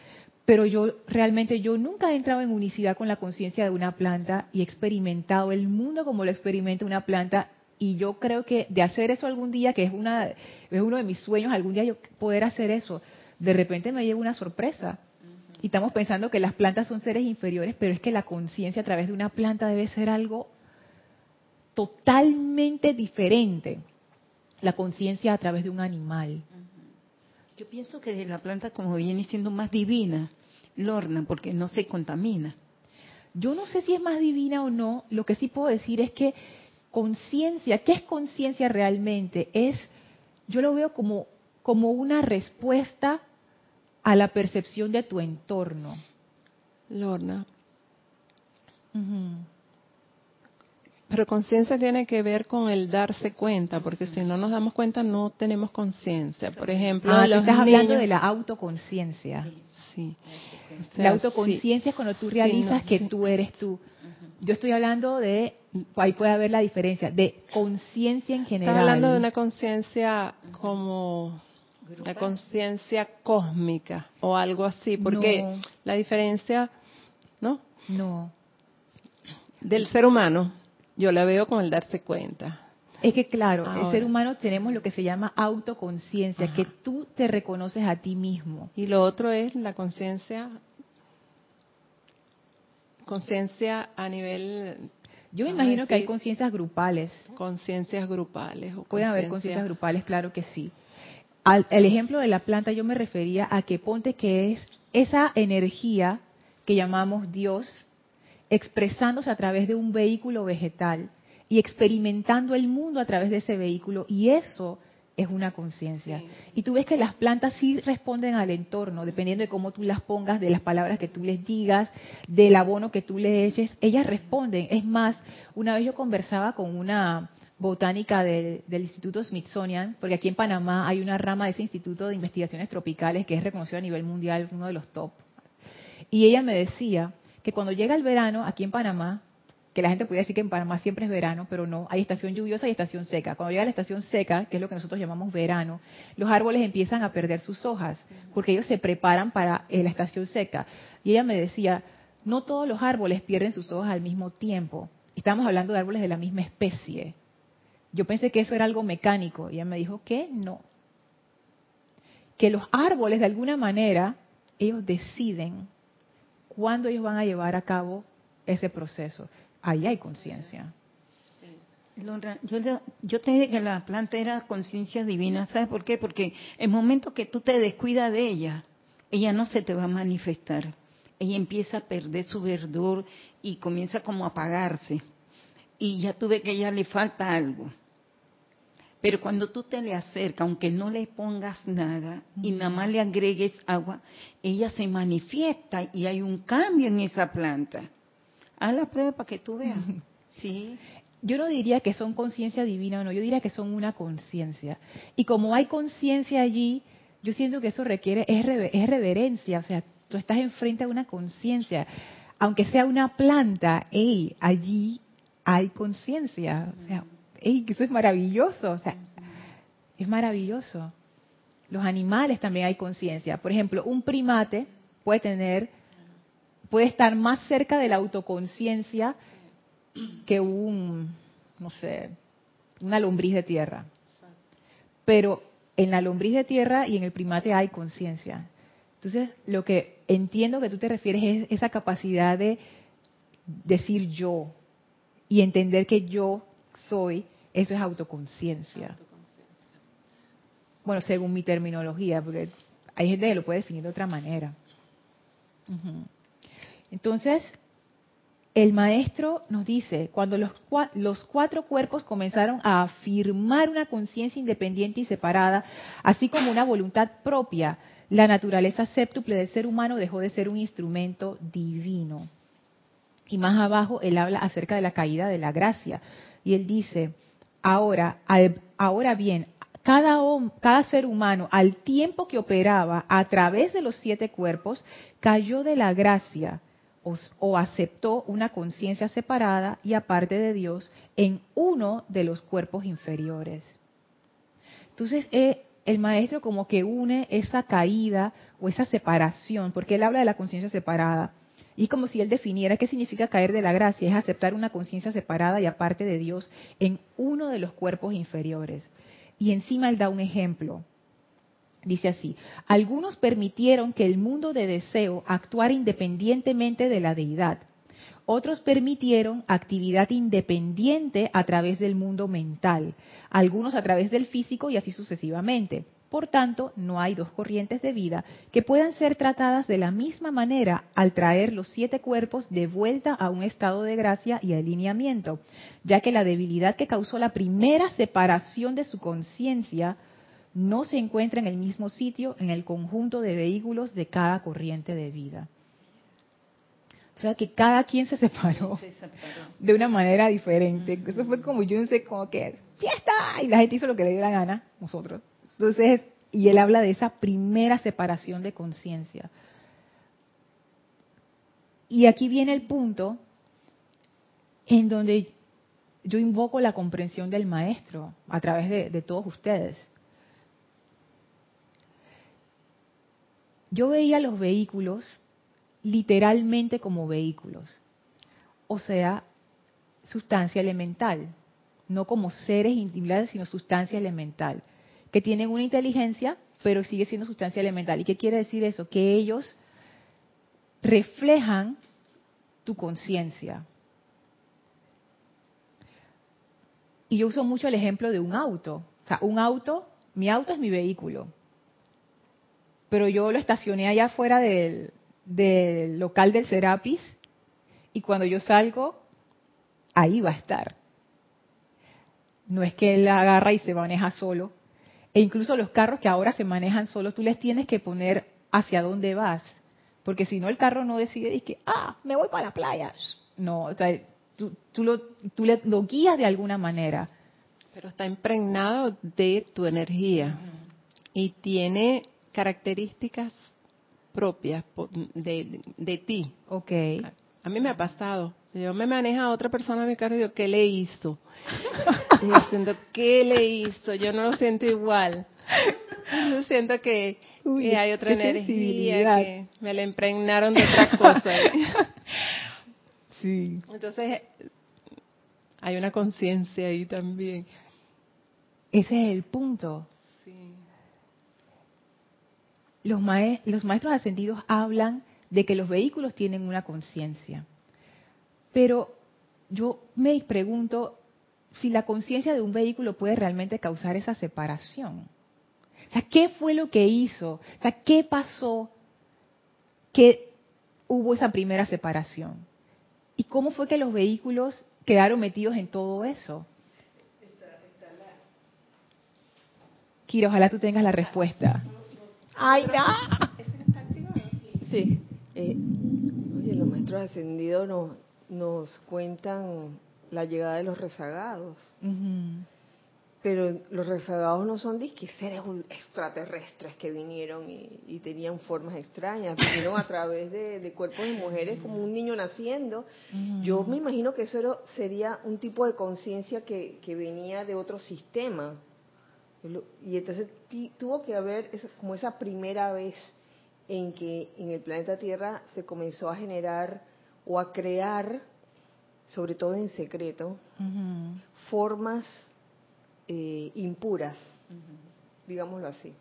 Pero yo realmente yo nunca he entrado en unicidad con la conciencia de una planta y he experimentado el mundo como lo experimenta una planta y yo creo que de hacer eso algún día, que es una es uno de mis sueños, algún día yo poder hacer eso, de repente me llevo una sorpresa. Y estamos pensando que las plantas son seres inferiores, pero es que la conciencia a través de una planta debe ser algo totalmente diferente. La conciencia a través de un animal. Yo pienso que la planta como viene siendo más divina, Lorna, porque no se contamina. Yo no sé si es más divina o no, lo que sí puedo decir es que conciencia, ¿qué es conciencia realmente? Es, yo lo veo como, como una respuesta a la percepción de tu entorno. Lorna, pero conciencia tiene que ver con el darse cuenta, porque si no nos damos cuenta no tenemos conciencia. Por ejemplo, Ah, los estás hablando de la autoconciencia. Sí. O la autoconciencia es cuando tú sí, realizas no, que sí. tú eres tú. Yo estoy hablando de, ahí puede haber la diferencia, de conciencia en general. Estás hablando de una conciencia como la conciencia cósmica o algo así, porque No. la diferencia, ¿no? No, Del ser humano, yo la veo con el darse cuenta. es que claro, el ser humano tenemos lo que se llama autoconciencia, Ajá. que tú te reconoces a ti mismo. Y lo otro es la conciencia, conciencia a nivel, Yo me imagino que hay conciencias grupales. conciencias grupales. O Pueden haber conciencia- conciencias grupales, claro que sí. Al el ejemplo de la planta yo me refería a que ponte que es esa energía que llamamos Dios expresándose a través de un vehículo vegetal y experimentando el mundo a través de ese vehículo y eso es una conciencia. Y tú ves que las plantas sí responden al entorno, dependiendo de cómo tú las pongas, de las palabras que tú les digas, del abono que tú le eches, ellas responden. Es más, una vez yo conversaba con una botánica del- Instituto Smithsonian, porque aquí en Panamá hay una rama de ese Instituto de Investigaciones Tropicales que es reconocido a nivel mundial, uno de los top. Y ella me decía que cuando llega el verano aquí en Panamá, que la gente pudiera decir que en Panamá siempre es verano, pero no, hay estación lluviosa y estación seca. Cuando llega la estación seca, que es lo que nosotros llamamos verano, los árboles empiezan a perder sus hojas, porque ellos se preparan para eh, la estación seca. Y ella me decía, no todos los árboles pierden sus hojas al mismo tiempo. Estamos hablando de árboles de la misma especie. Yo pensé que eso era algo mecánico. Y ella me dijo que no. Que los árboles, de alguna manera, ellos deciden cuándo ellos van a llevar a cabo ese proceso. Ahí hay conciencia. yo, yo te dije que la planta era conciencia divina. ¿Sabes por qué? Porque el momento que tú te descuidas de ella, ella no se te va a manifestar. Ella empieza a perder su verdor y comienza como a apagarse. Y ya tú ves que a ella le falta algo. Pero cuando tú te le acercas, aunque no le pongas nada y nada más le agregues agua, ella se manifiesta y hay un cambio en esa planta. Haz la prueba para que tú veas. Sí. Yo no diría que son conciencia divina o no, yo diría que son una conciencia. Y como hay conciencia allí, yo siento que eso requiere, es, reverencia, o sea, tú estás enfrente a una conciencia. Aunque sea una planta, hey, allí hay conciencia. O sea, eso es maravilloso. O sea, es maravilloso. Los animales también hay conciencia. Por ejemplo, un primate puede tener, puede estar más cerca de la autoconciencia que un, no sé, una lombriz de tierra. Pero en la lombriz de tierra y en el primate hay conciencia. Entonces, lo que entiendo que tú te refieres es esa capacidad de decir yo y entender que yo soy, eso es autoconciencia. Bueno, según mi terminología, porque hay gente que lo puede definir de otra manera. Entonces, el maestro nos dice, cuando los, los, cuatro cuerpos comenzaron a afirmar una conciencia independiente y separada, así como una voluntad propia, la naturaleza séptuple del ser humano dejó de ser un instrumento divino. Y más abajo él habla acerca de la caída de la gracia. Y él dice, ahora, ahora bien, cada, ser humano, al tiempo que operaba a través de los siete cuerpos, cayó de la gracia o, aceptó una conciencia separada y aparte de Dios en uno de los cuerpos inferiores. Entonces, eh, el maestro como que une esa caída o esa separación, porque él habla de la conciencia separada, y como si él definiera qué significa caer de la gracia, es aceptar una conciencia separada y aparte de Dios en uno de los cuerpos inferiores. Y encima él da un ejemplo. Dice así, algunos permitieron que el mundo de deseo actuara independientemente de la deidad. Otros permitieron actividad independiente a través del mundo mental, algunos a través del físico y así sucesivamente. Por tanto, no hay dos corrientes de vida que puedan ser tratadas de la misma manera al traer los siete cuerpos de vuelta a un estado de gracia y alineamiento, ya que la debilidad que causó la primera separación de su conciencia no se encuentra en el mismo sitio en el conjunto de vehículos de cada corriente de vida. O sea que cada quien se separó, de una manera diferente. Eso fue como yo no sé, como que fiesta y la gente hizo lo que le dio la gana, nosotros. Entonces, y él habla de esa primera separación de conciencia. Y aquí viene el punto en donde yo invoco la comprensión del maestro a través de todos ustedes. yo veía los vehículos literalmente como vehículos, o sea, sustancia elemental, no como seres individuales, sino sustancia elemental, que tienen una inteligencia, pero sigue siendo sustancia elemental. ¿Y qué quiere decir eso? Que ellos reflejan tu conciencia. Y yo uso mucho el ejemplo de un auto. O sea, un auto, mi auto es mi vehículo pero yo lo estacioné allá afuera del, local del Serapis y cuando yo salgo, ahí va a estar. No es que él agarra y se maneja solo. E incluso los carros que ahora se manejan solos, tú les tienes que poner hacia dónde vas. Porque si no, el carro no decide y que, ah, me voy para la playa. No, o sea, tú, lo, tú lo guías de alguna manera. Pero está impregnado de tu energía. Y tiene características propias de, de, ti. Ok. A mí me ha pasado Si yo me maneja otra persona en mi carro y digo, ¿qué le hizo? Y yo siento, ¿qué le hizo? Yo no lo siento igual. Yo siento que, Uy, que hay otra energía, que me la impregnaron de otra cosa. Sí. Entonces, hay una conciencia ahí también. Ese es el punto. Los, mae- los maestros ascendidos hablan de que los vehículos tienen una conciencia. Pero yo me pregunto si la conciencia de un vehículo puede realmente causar esa separación. O sea, ¿qué fue lo que hizo? O sea, ¿qué pasó que hubo esa primera separación? ¿Y cómo fue que los vehículos quedaron metidos en todo eso? Kira, ojalá tú tengas la respuesta. ¡Ay, ya! Sí. Eh, oye, los maestros ascendidos nos, nos cuentan la llegada de los rezagados. Pero los rezagados no son disque seres extraterrestres que vinieron y, y tenían formas extrañas. Vinieron a través de, de cuerpos de mujeres como un niño naciendo. Yo me imagino que eso era- sería un tipo de conciencia que, que venía de otro sistema. Y entonces tuvo que haber esa- como esa primera vez en que en el planeta Tierra se comenzó a generar o a crear, sobre todo en secreto, formas eh, impuras, digámoslo así.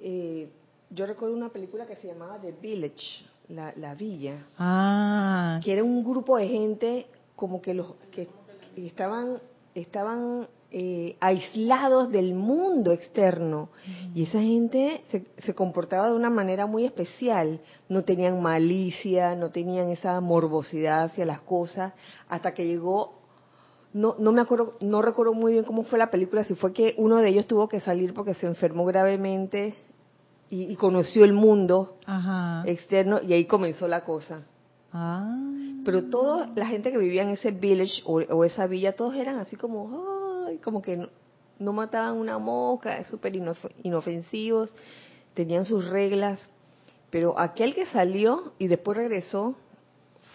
Eh, yo recuerdo una película que se llamaba The Village, la, la villa, Ah, que era un grupo de gente como que los que estaban estaban eh, aislados del mundo externo y esa gente se, se comportaba de una manera muy especial no tenían malicia no tenían esa morbosidad hacia las cosas hasta que llegó no no me acuerdo no recuerdo muy bien cómo fue la película si fue que uno de ellos tuvo que salir porque se enfermó gravemente y, y conoció el mundo ajá. externo y ahí comenzó la cosa Ah. pero toda la gente que vivía en ese village o, o esa villa, todos eran así como, ay, como que no, mataban una mosca, súper inof- inofensivos, tenían sus reglas. Pero aquel que salió y después regresó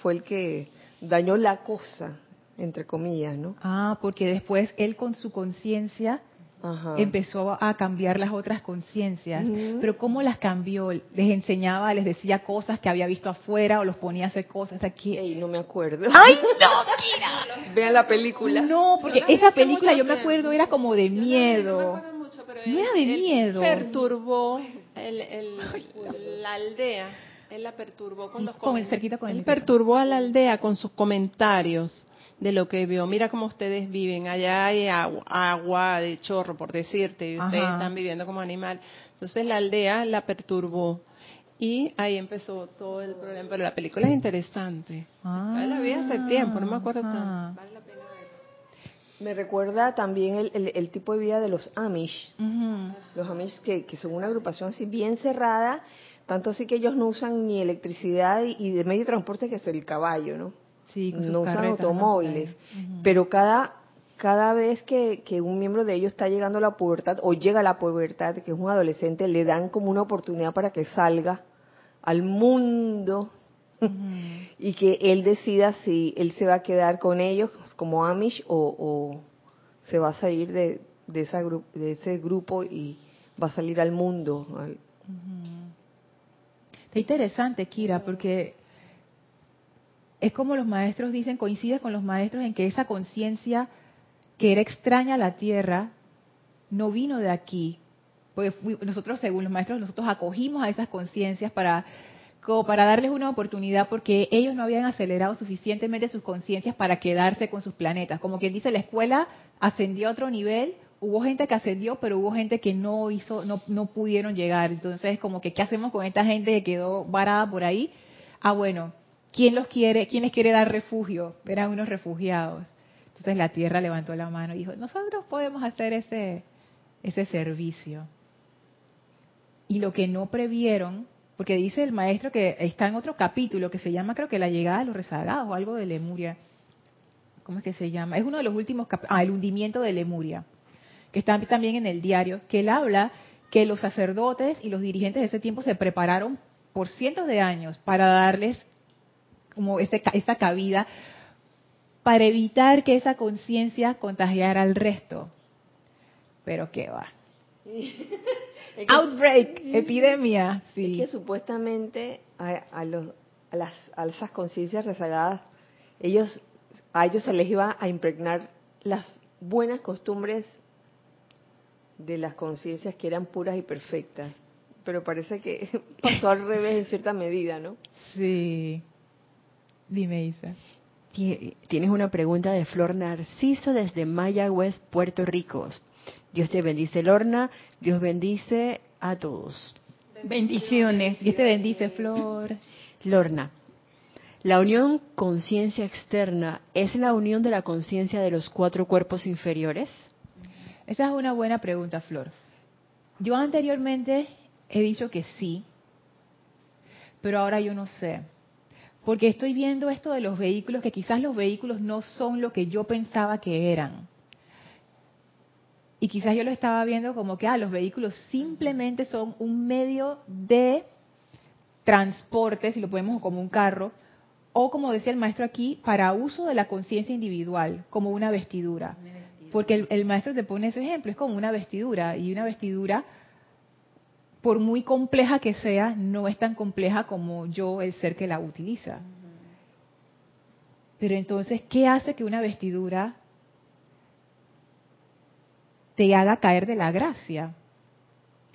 fue el que dañó la cosa, entre comillas, ¿no? Ah, porque después él con su conciencia Ajá. empezó a cambiar las otras conciencias. Pero ¿cómo las cambió? ¿Les enseñaba, les decía cosas que había visto afuera o los ponía a hacer cosas? Ey, no me acuerdo. ¡Ay, no, Vean la película. No, porque esa película yo me acuerdo era como de Yo la vi, no me miedo. acuerdo mucho, pero No él- era de él miedo. Perturbó el, el- la aldea. Él la perturbó con los Con el cerquita con el Él perturbó a la aldea con sus comentarios de lo que vio. Mira cómo ustedes viven. Allá hay agua, agua de chorro, por decirte, y ustedes Ajá. están viviendo como animal. Entonces la aldea la perturbó. Y ahí empezó todo el problema. Pero la película es interesante. Ah, la vi hace tiempo, no me acuerdo ajá. tanto. Vale la pena verla. Me recuerda también el, el- el tipo de vida de los Amish. Los Amish que, que son una agrupación así bien cerrada, tanto así que ellos no usan ni electricidad y, de medio de transporte que es el caballo, ¿no? Sí, con no usan automóviles. Pero cada cada vez que, que un miembro de ellos está llegando a la pubertad o llega a la pubertad, que es un adolescente, le dan como una oportunidad para que salga al mundo y que él decida si él se va a quedar con ellos como Amish o, o se va a salir de, de, esa gru- de ese grupo y va a salir al mundo. al- Está interesante, Kira, porque es como los maestros dicen, coincide con los maestros en que esa conciencia que era extraña a la tierra no vino de aquí. Porque nosotros, según los maestros, nosotros acogimos a esas conciencias para como para darles una oportunidad porque ellos no habían acelerado suficientemente sus conciencias para quedarse con sus planetas. Como quien dice, la escuela ascendió a otro nivel, hubo gente que ascendió, pero hubo gente que no hizo, no, no pudieron llegar. Entonces, como que, ¿qué hacemos con esta gente que quedó varada por ahí? Ah, bueno, ¿quién los quiere, quién les quiere dar refugio? Eran unos refugiados. Entonces la tierra levantó la mano y dijo, nosotros podemos hacer ese, ese servicio. Y lo que no previeron, porque dice el maestro que está en otro capítulo que se llama, creo que la llegada de los rezagados o algo de Lemuria. ¿Cómo es que se llama? Es uno de los últimos capítulos. Ah, el hundimiento de Lemuria, que está también en el diario, que él habla que los sacerdotes y los dirigentes de ese tiempo se prepararon por cientos de años para darles como ese, esa cabida para evitar que esa conciencia contagiara al resto. Pero qué va. Outbreak, epidemia. Sí. Es que supuestamente a, los, a, las, a esas conciencias rezagadas, ellos, a ellos se les iba a impregnar las buenas costumbres de las conciencias que eran puras y perfectas. Pero parece que pasó al revés en cierta medida, ¿no? Sí. Dime, Isa. Tienes una pregunta de Flor Narciso desde Mayagüez, Puerto Rico. Dios te bendice, Lorna. Dios bendice a todos. Bendiciones. Dios te bendice, Flor. Lorna, la unión conciencia externa es la unión de la conciencia de los cuatro cuerpos inferiores. Esa es una buena pregunta, Flor. Yo anteriormente he dicho que sí, pero ahora yo no sé. Porque estoy viendo esto de los vehículos, que quizás los vehículos no son lo que yo pensaba que eran. Y quizás yo lo estaba viendo como que ah, los vehículos simplemente son un medio de transporte, si lo podemos como un carro, o como decía el maestro aquí, para uso de la conciencia individual, como una vestidura. Porque el, maestro te pone ese ejemplo, es como una vestidura, y una vestidura, por muy compleja que sea, no es tan compleja como yo, el ser que la utiliza. Pero entonces, ¿qué hace que una vestidura te haga caer de la gracia.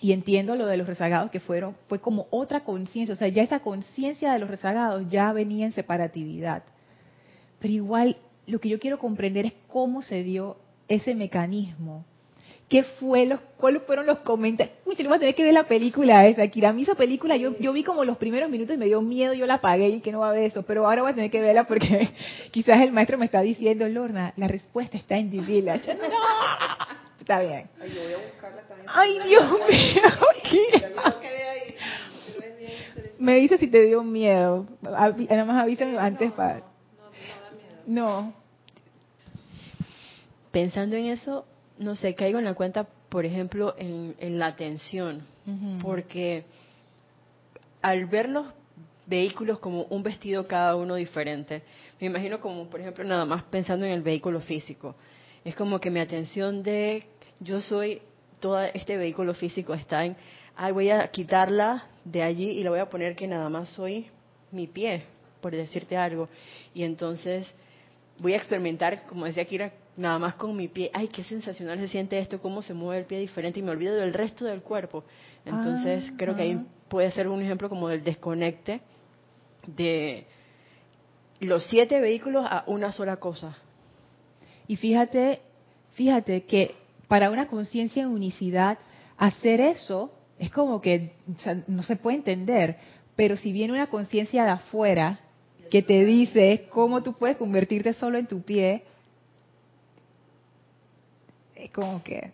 Y entiendo lo de los rezagados que fueron, fue como otra conciencia, o sea, ya esa conciencia de los rezagados ya venía en separatividad. Pero igual lo que yo quiero comprender es cómo se dio ese mecanismo. ¿Qué fue los, cuáles fueron los comentarios? Uy, tenemos que tener que ver la película esa, Kira. A mí esa película, yo, yo vi como los primeros minutos y me dio miedo, yo la apagué y que no va a ver eso. Pero ahora voy a tener que verla porque quizás el maestro me está diciendo, Lorna, la respuesta está en The Village. Está bien. Ay, yo voy a buscarla también. Ay, Dios mío. Me dice si te dio miedo. Nada más avísame antes para... No. Pensando en eso, no sé, caigo en la cuenta, por ejemplo, en, la atención. Porque al ver los vehículos como un vestido cada uno diferente, me imagino como, por ejemplo, nada más pensando en el vehículo físico es como que mi atención de yo soy, todo este vehículo físico está en, ay, voy a quitarla de allí y le voy a poner que nada más soy mi pie, por decirte algo. Y entonces voy a experimentar, como decía Kira, nada más con mi pie. Ay, qué sensacional se siente esto, cómo se mueve el pie diferente y me olvido del resto del cuerpo. Entonces ah, creo que ahí puede ser un ejemplo como del desconecte de los siete vehículos a una sola cosa. Y fíjate, fíjate que para una conciencia en unicidad, hacer eso es como que no se puede entender. Pero si viene una conciencia de afuera que te dice cómo tú puedes convertirte solo en tu pie, como que,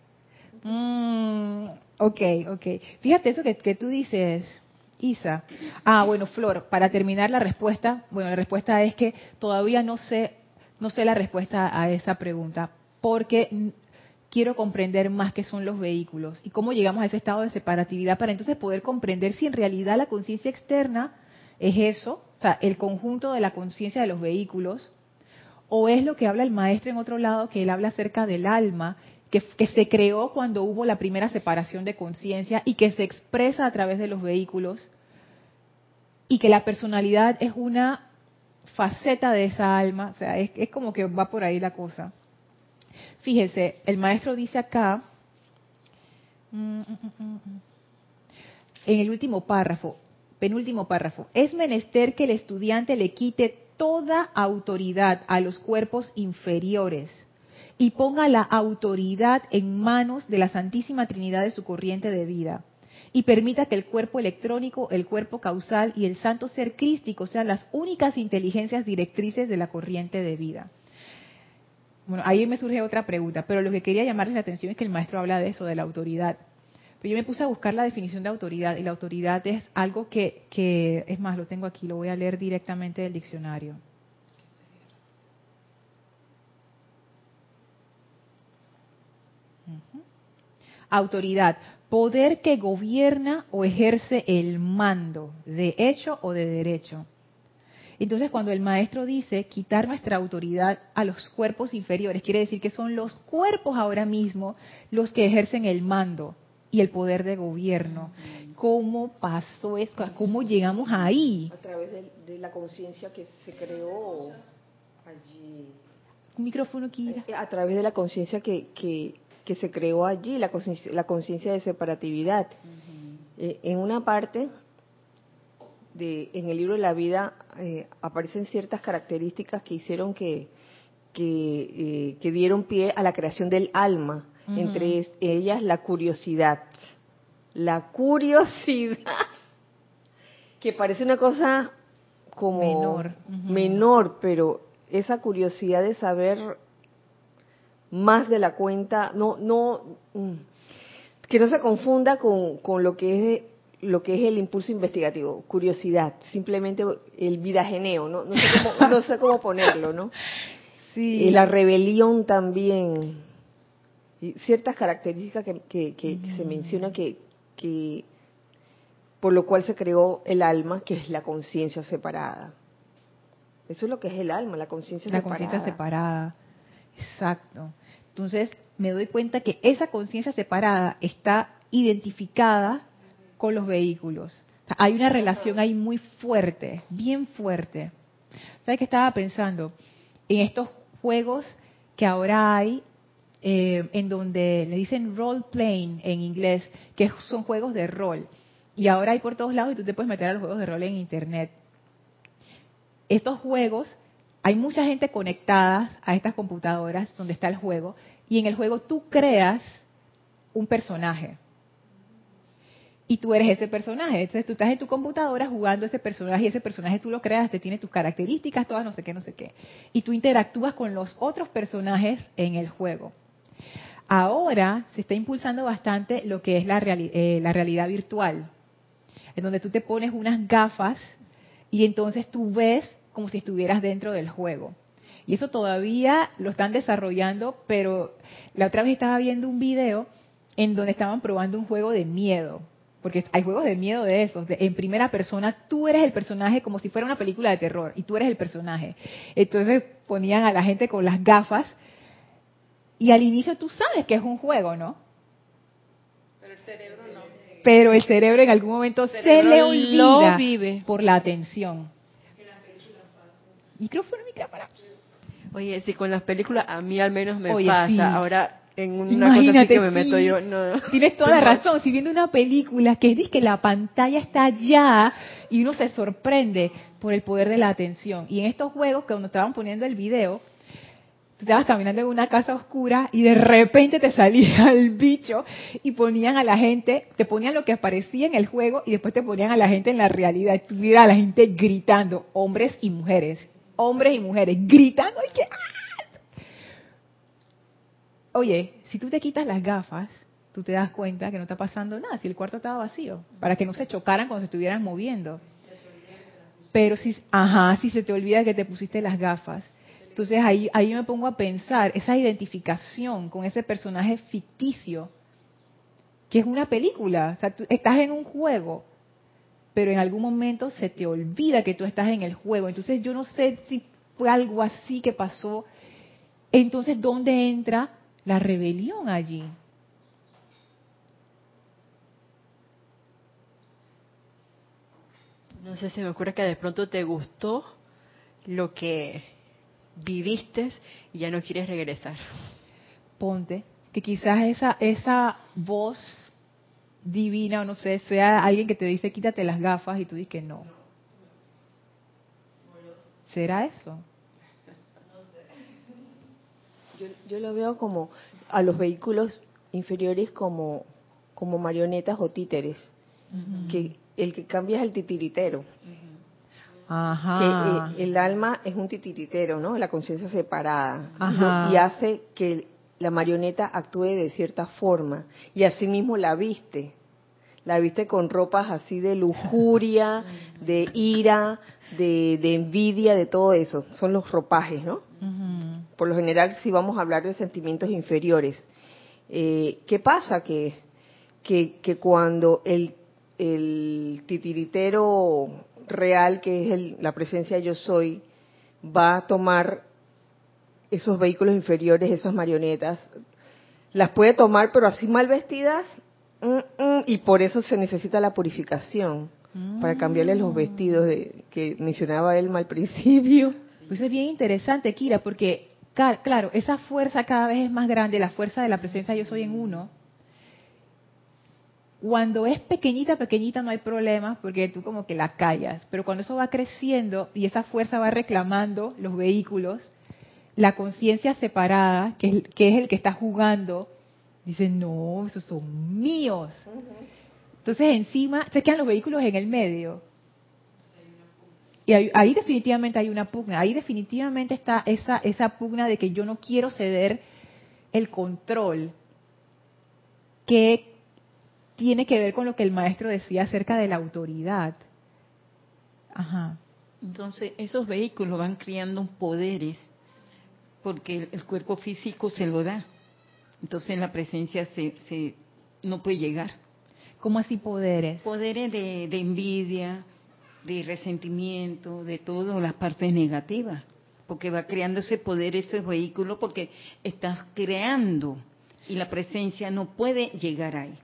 mm, ok, ok. Fíjate eso que, que tú dices, Isa. Ah, bueno, Flor, para terminar la respuesta, bueno, la respuesta es que todavía no sé no sé la respuesta a esa pregunta, porque quiero comprender más qué son los vehículos y cómo llegamos a ese estado de separatividad para entonces poder comprender si en realidad la conciencia externa es eso, o sea, el conjunto de la conciencia de los vehículos, o es lo que habla el maestro en otro lado, que él habla acerca del alma, que, se creó cuando hubo la primera separación de conciencia y que se expresa a través de los vehículos, y que la personalidad es una faceta de esa alma, o sea, es, es como que va por ahí la cosa. Fíjese, el maestro dice acá, mm, mm, mm, en el último párrafo, penúltimo párrafo, es menester que el estudiante le quite toda autoridad a los cuerpos inferiores y ponga la autoridad en manos de la Santísima Trinidad de su corriente de vida y permita que el cuerpo electrónico, el cuerpo causal y el santo ser crístico sean las únicas inteligencias directrices de la corriente de vida. Bueno, ahí me surge otra pregunta, pero lo que quería llamarles la atención es que el maestro habla de eso, de la autoridad. Pero yo me puse a buscar la definición de autoridad y la autoridad es algo que, que es más, lo tengo aquí, lo voy a leer directamente del diccionario. Autoridad, poder que gobierna o ejerce el mando, de hecho o de derecho. Entonces, cuando el maestro dice quitar nuestra autoridad a los cuerpos inferiores, quiere decir que son los cuerpos ahora mismo los que ejercen el mando y el poder de gobierno. ¿Cómo pasó esto? ¿Cómo llegamos ahí? A través de, de la conciencia que se creó allí. Un micrófono, Kira. Eh, A través de la conciencia que, que, que se creó allí, la conciencia la conciencia de separatividad. Eh, en una parte de, en el libro de la vida eh, aparecen ciertas características que hicieron que, que, eh, que dieron pie a la creación del alma, entre ellas la curiosidad. La curiosidad, que parece una cosa como Menor, menor, pero esa curiosidad de saber más de la cuenta, no, no, mm, que no se confunda con, con lo que es lo que es el impulso investigativo, curiosidad, simplemente el vidajeneo, no, no, sé, cómo, no sé cómo ponerlo, ¿no? Sí. Y la rebelión también, y ciertas características que, que, se mencionan que, que por lo cual se creó el alma, que es la conciencia separada. Eso es lo que es el alma, la conciencia la separada. conciencia separada. Exacto. Entonces, me doy cuenta que esa conciencia separada está identificada con los vehículos. Hay una relación ahí muy fuerte, bien fuerte. ¿Sabes qué estaba pensando? En estos juegos que ahora hay, eh, en donde le dicen role playing en inglés, que son juegos de rol. Y ahora hay por todos lados y tú te puedes meter a los juegos de rol en internet estos juegos, hay mucha gente conectada a estas computadoras donde está el juego, y en el juego tú creas un personaje. Y tú eres ese personaje. Entonces tú estás en tu computadora jugando ese personaje y ese personaje tú lo creaste, tiene tus características, todas no sé qué, no sé qué. Y tú interactúas con los otros personajes en el juego. Ahora se está impulsando bastante lo que es la, eh, la realidad virtual, en donde tú te pones unas gafas y entonces tú ves como si estuvieras dentro del juego. Y eso todavía lo están desarrollando, pero la otra vez estaba viendo un video en donde estaban probando un juego de miedo, porque hay juegos de miedo de esos, de- en primera persona, tú eres el personaje como si fuera una película de terror y tú eres el personaje. Entonces ponían a la gente con las gafas y al inicio tú sabes que es un juego, ¿no? Pero el cerebro no. Pero el cerebro en algún momento se le lo olvida vive. por la atención. Micrófono, micrófono. Oye, si con las películas a mí al menos me Oye, pasa. sí. Ahora, en una cosa así Imagínate, que me meto sí. yo, no, no. Tienes toda la razón. Si viendo una película que dice que la pantalla está allá y uno se sorprende por el poder de la atención. Y en estos juegos, que cuando estaban poniendo el video, tú estabas caminando en una casa oscura y de repente te salía el bicho y ponían a la gente, te ponían lo que aparecía en el juego y después te ponían a la gente en la realidad. Tuviera a la gente gritando, hombres y mujeres, hombres y mujeres, que... ¡ah! Oye, si tú te quitas las gafas, tú te das cuenta que no está pasando nada, si el cuarto estaba vacío, para que no se chocaran cuando se estuvieran moviendo. Pero si, ajá, si se te olvida que te pusiste las gafas, entonces ahí, ahí me pongo a pensar esa identificación con ese personaje ficticio, que es una película, o sea, tú estás en un juego, pero en algún momento se te olvida que tú estás en el juego. Entonces yo no sé si fue algo así que pasó. Entonces, ¿dónde entra la rebelión allí? No sé, se me ocurre que de pronto te gustó lo que viviste y ya no quieres regresar. Ponte que quizás esa esa voz divina o no sé sea alguien que te dice quítate las gafas y tú dices que no. ¿Será eso? Yo, yo lo veo como a los vehículos inferiores como, como marionetas o títeres, que el que cambia es el titiritero, Ajá. que eh, el alma es un titiritero, ¿no? La conciencia separada, Ajá. y hace que la marioneta actúe de cierta forma, y asimismo la viste, la viste con ropas así de lujuria, de ira, de, de envidia, de todo eso, son los ropajes, ¿no? Por lo general si vamos a hablar de sentimientos inferiores. Eh, ¿Qué pasa? Que, que, que cuando el, el titiritero real, que es el- la presencia yo soy, va a tomar esos vehículos inferiores, esas marionetas, las puede tomar, pero así mal vestidas, mm, mm, y por eso se necesita la purificación, para cambiarles los vestidos de, que mencionaba Elma al principio. Pues es bien interesante, Kira, porque, claro, esa fuerza cada vez es más grande, la fuerza de la presencia yo soy en uno. Cuando es pequeñita, pequeñita no hay problema, porque tú como que la callas, pero cuando eso va creciendo y esa fuerza va reclamando los vehículos, la conciencia separada, que es, que es el que está jugando, dice, no, esos son míos. Entonces encima se quedan los vehículos en el medio. Y ahí, ahí definitivamente hay una pugna, ahí definitivamente está esa, esa pugna de que yo no quiero ceder el control, que tiene que ver con lo que el maestro decía acerca de la autoridad. Ajá. Entonces, esos vehículos van creando poderes porque el, cuerpo físico se lo da. Entonces, la presencia se, se no puede llegar. ¿Cómo así poderes? Poderes de, de envidia, de resentimiento, de todas las partes negativas. Porque va creando ese poder, ese vehículo, porque estás creando y la presencia no puede llegar ahí.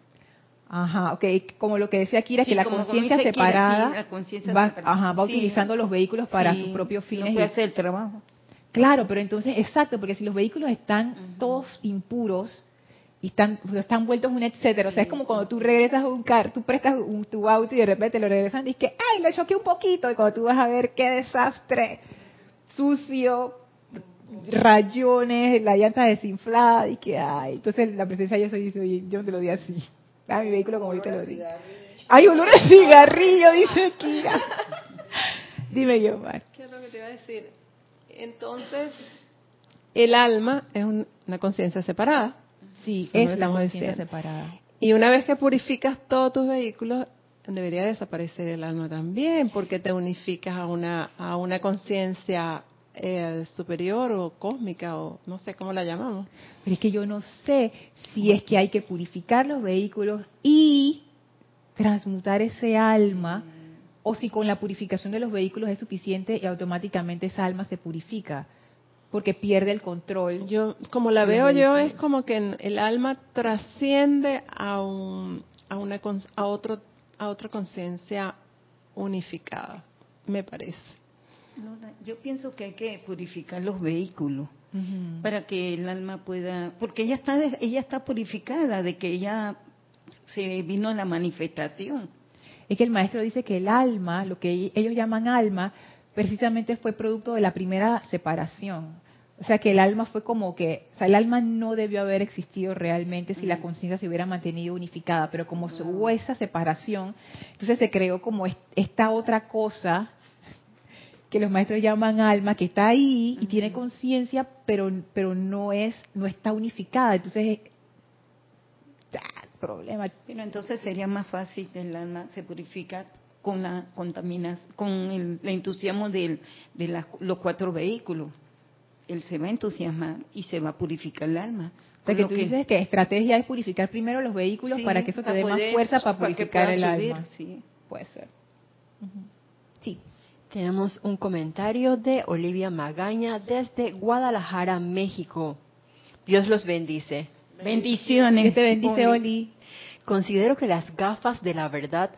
Ajá, ok, como lo que decía Kira, Sí, que la conciencia Kira, separada, sí, la conciencia va, separada. ajá, va Sí. utilizando los vehículos para sus propios fines. No y- puede hacer el trabajo. Claro, pero entonces, exacto, porque si los vehículos están todos impuros y están, están vueltos un etcétera, o sea, es como cuando tú regresas a un carro, tú prestas un, tu auto y de repente lo regresan y dices que, ay, lo choqué un poquito, y cuando tú vas a ver qué desastre, sucio, rayones, la llanta desinflada, y que, ay, entonces la presencia yo soy, oye, yo no te lo di así, ah, mi vehículo como te lo di. Hay olor a cigarrillo, dice Kira. Dime yo, Mar. ¿Qué es lo que te iba a decir? Entonces, el alma es un- una conciencia separada. Sí, Eso es la conciencia separada. Y una vez que purificas todos tus vehículos, debería desaparecer el alma también, porque te unificas a una, a una conciencia eh, superior o cósmica, o no sé cómo la llamamos. Pero es que yo no sé si es que hay que purificar los vehículos y transmutar ese alma, o si con la purificación de los vehículos es suficiente y automáticamente esa alma se purifica, porque pierde el control. Yo, como la veo yo, es como que el alma trasciende a un, a una, a otro, a otra conciencia unificada, me parece. No, yo pienso que hay que purificar los vehículos para que el alma pueda, porque ella está, ella está purificada de que ella se vino a la manifestación. Es que el maestro dice que el alma, lo que ellos llaman alma, precisamente fue producto de la primera separación. O sea que el alma fue como que, o sea, el alma no debió haber existido realmente si la conciencia se hubiera mantenido unificada, pero como hubo esa separación, entonces se creó como est- esta otra cosa que los maestros llaman alma, que está ahí y tiene conciencia, pero pero no es no está unificada. Entonces, problema. Pero entonces sería más fácil que el alma se purifica con la contaminación, con el, el entusiasmo del- de las- los cuatro vehículos. Él se va a entusiasmar y se va a purificar el alma. O sea, que tú dices que estrategia es purificar primero los vehículos Sí, para que eso te dé más fuerza para que purificar el subir, alma. sí. Puede ser. Sí. Tenemos un comentario de Olivia Magaña desde Guadalajara, México. Dios los bendice. Bendiciones. Dios te bendice, Oli. Oli. Considero que las gafas de la verdad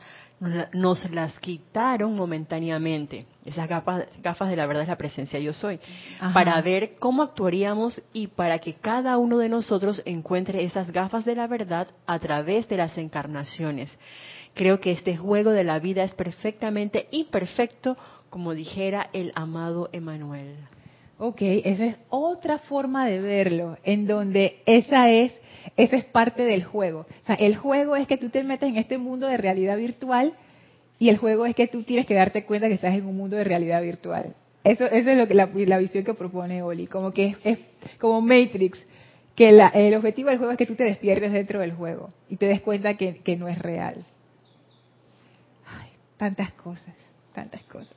nos las quitaron momentáneamente. Esas gafas, gafas de la verdad es la presencia yo soy. Ajá. Para ver cómo actuaríamos y para que cada uno de nosotros encuentre esas gafas de la verdad a través de las encarnaciones. Creo que este juego de la vida es perfectamente imperfecto, como dijera el amado Emanuel. Ok, esa es otra forma de verlo, en donde esa es, esa es parte del juego. O sea, el juego es que tú te metes en este mundo de realidad virtual y el juego es que tú tienes que darte cuenta que estás en un mundo de realidad virtual. Eso, eso es lo que la, visión que propone Oli, como que es, es como Matrix, que la- el objetivo del juego es que tú te despiertes dentro del juego y te des cuenta que, que no es real. Ay, tantas cosas, tantas cosas.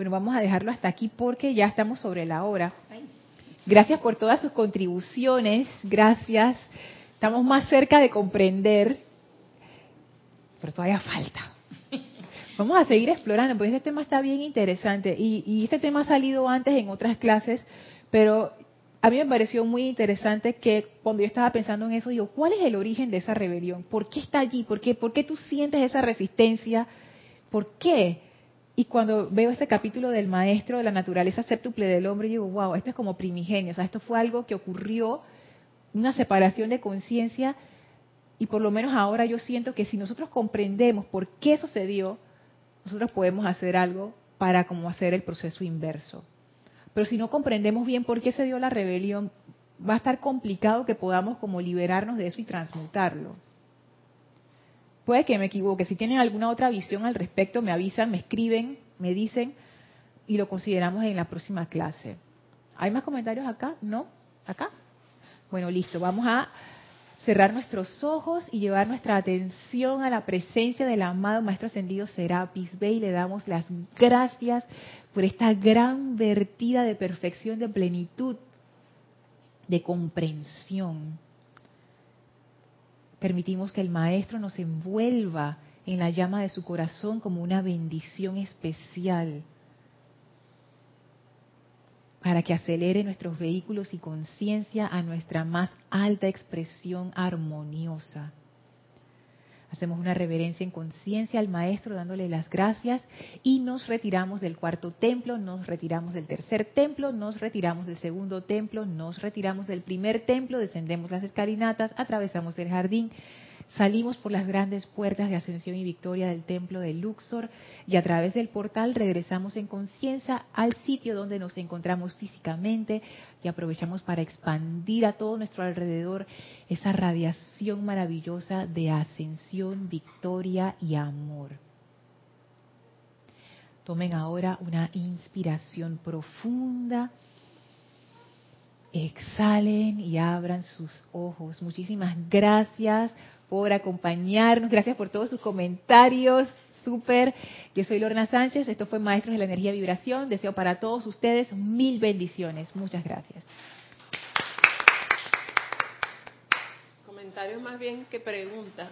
Bueno, vamos a dejarlo hasta aquí porque ya estamos sobre la hora. Gracias por todas sus contribuciones, gracias. Estamos más cerca de comprender, pero todavía falta. Vamos a seguir explorando, porque este tema está bien interesante y, y este tema ha salido antes en otras clases, pero a mí me pareció muy interesante que cuando yo estaba pensando en eso, digo, ¿cuál es el origen de esa rebelión? ¿Por qué está allí? ¿Por qué, ¿Por qué tú sientes esa resistencia? ¿Por qué? Y cuando veo este capítulo del maestro de la naturaleza séptuple del hombre, digo, wow, esto es como primigenio, o sea, esto fue algo que ocurrió, una separación de conciencia, y por lo menos ahora yo siento que si nosotros comprendemos por qué sucedió, nosotros podemos hacer algo para como hacer el proceso inverso. Pero si no comprendemos bien por qué se dio la rebelión, va a estar complicado que podamos como liberarnos de eso y transmutarlo. Puede que me equivoque. Si tienen alguna otra visión al respecto, me avisan, me escriben, me dicen y lo consideramos en la próxima clase. ¿Hay más comentarios acá? ¿No? ¿Acá? Bueno, listo. Vamos a cerrar nuestros ojos y llevar nuestra atención a la presencia del amado Maestro Ascendido Serapis Bey. Le damos las gracias por esta gran vertida de perfección, de plenitud, de comprensión. Permitimos que el Maestro nos envuelva en la llama de su corazón como una bendición especial para que acelere nuestros vehículos y conciencia a nuestra más alta expresión armoniosa. Hacemos una reverencia en conciencia al Maestro dándole las gracias y nos retiramos del cuarto templo, nos retiramos del tercer templo, nos retiramos del segundo templo, nos retiramos del primer templo, descendemos las escalinatas, atravesamos el jardín, Salimos por las grandes puertas de ascensión y victoria del templo de Luxor y a través del portal regresamos en conciencia al sitio donde nos encontramos físicamente y aprovechamos para expandir a todo nuestro alrededor esa radiación maravillosa de ascensión, victoria y amor. Tomen ahora una inspiración profunda. Exhalen y abran sus ojos. Muchísimas gracias por acompañarnos. Gracias por todos sus comentarios. Súper. Yo soy Lorna Sánchez. Esto fue Maestros de la Energía Vibración. Deseo para todos ustedes mil bendiciones. Muchas gracias. Comentarios más bien que preguntas.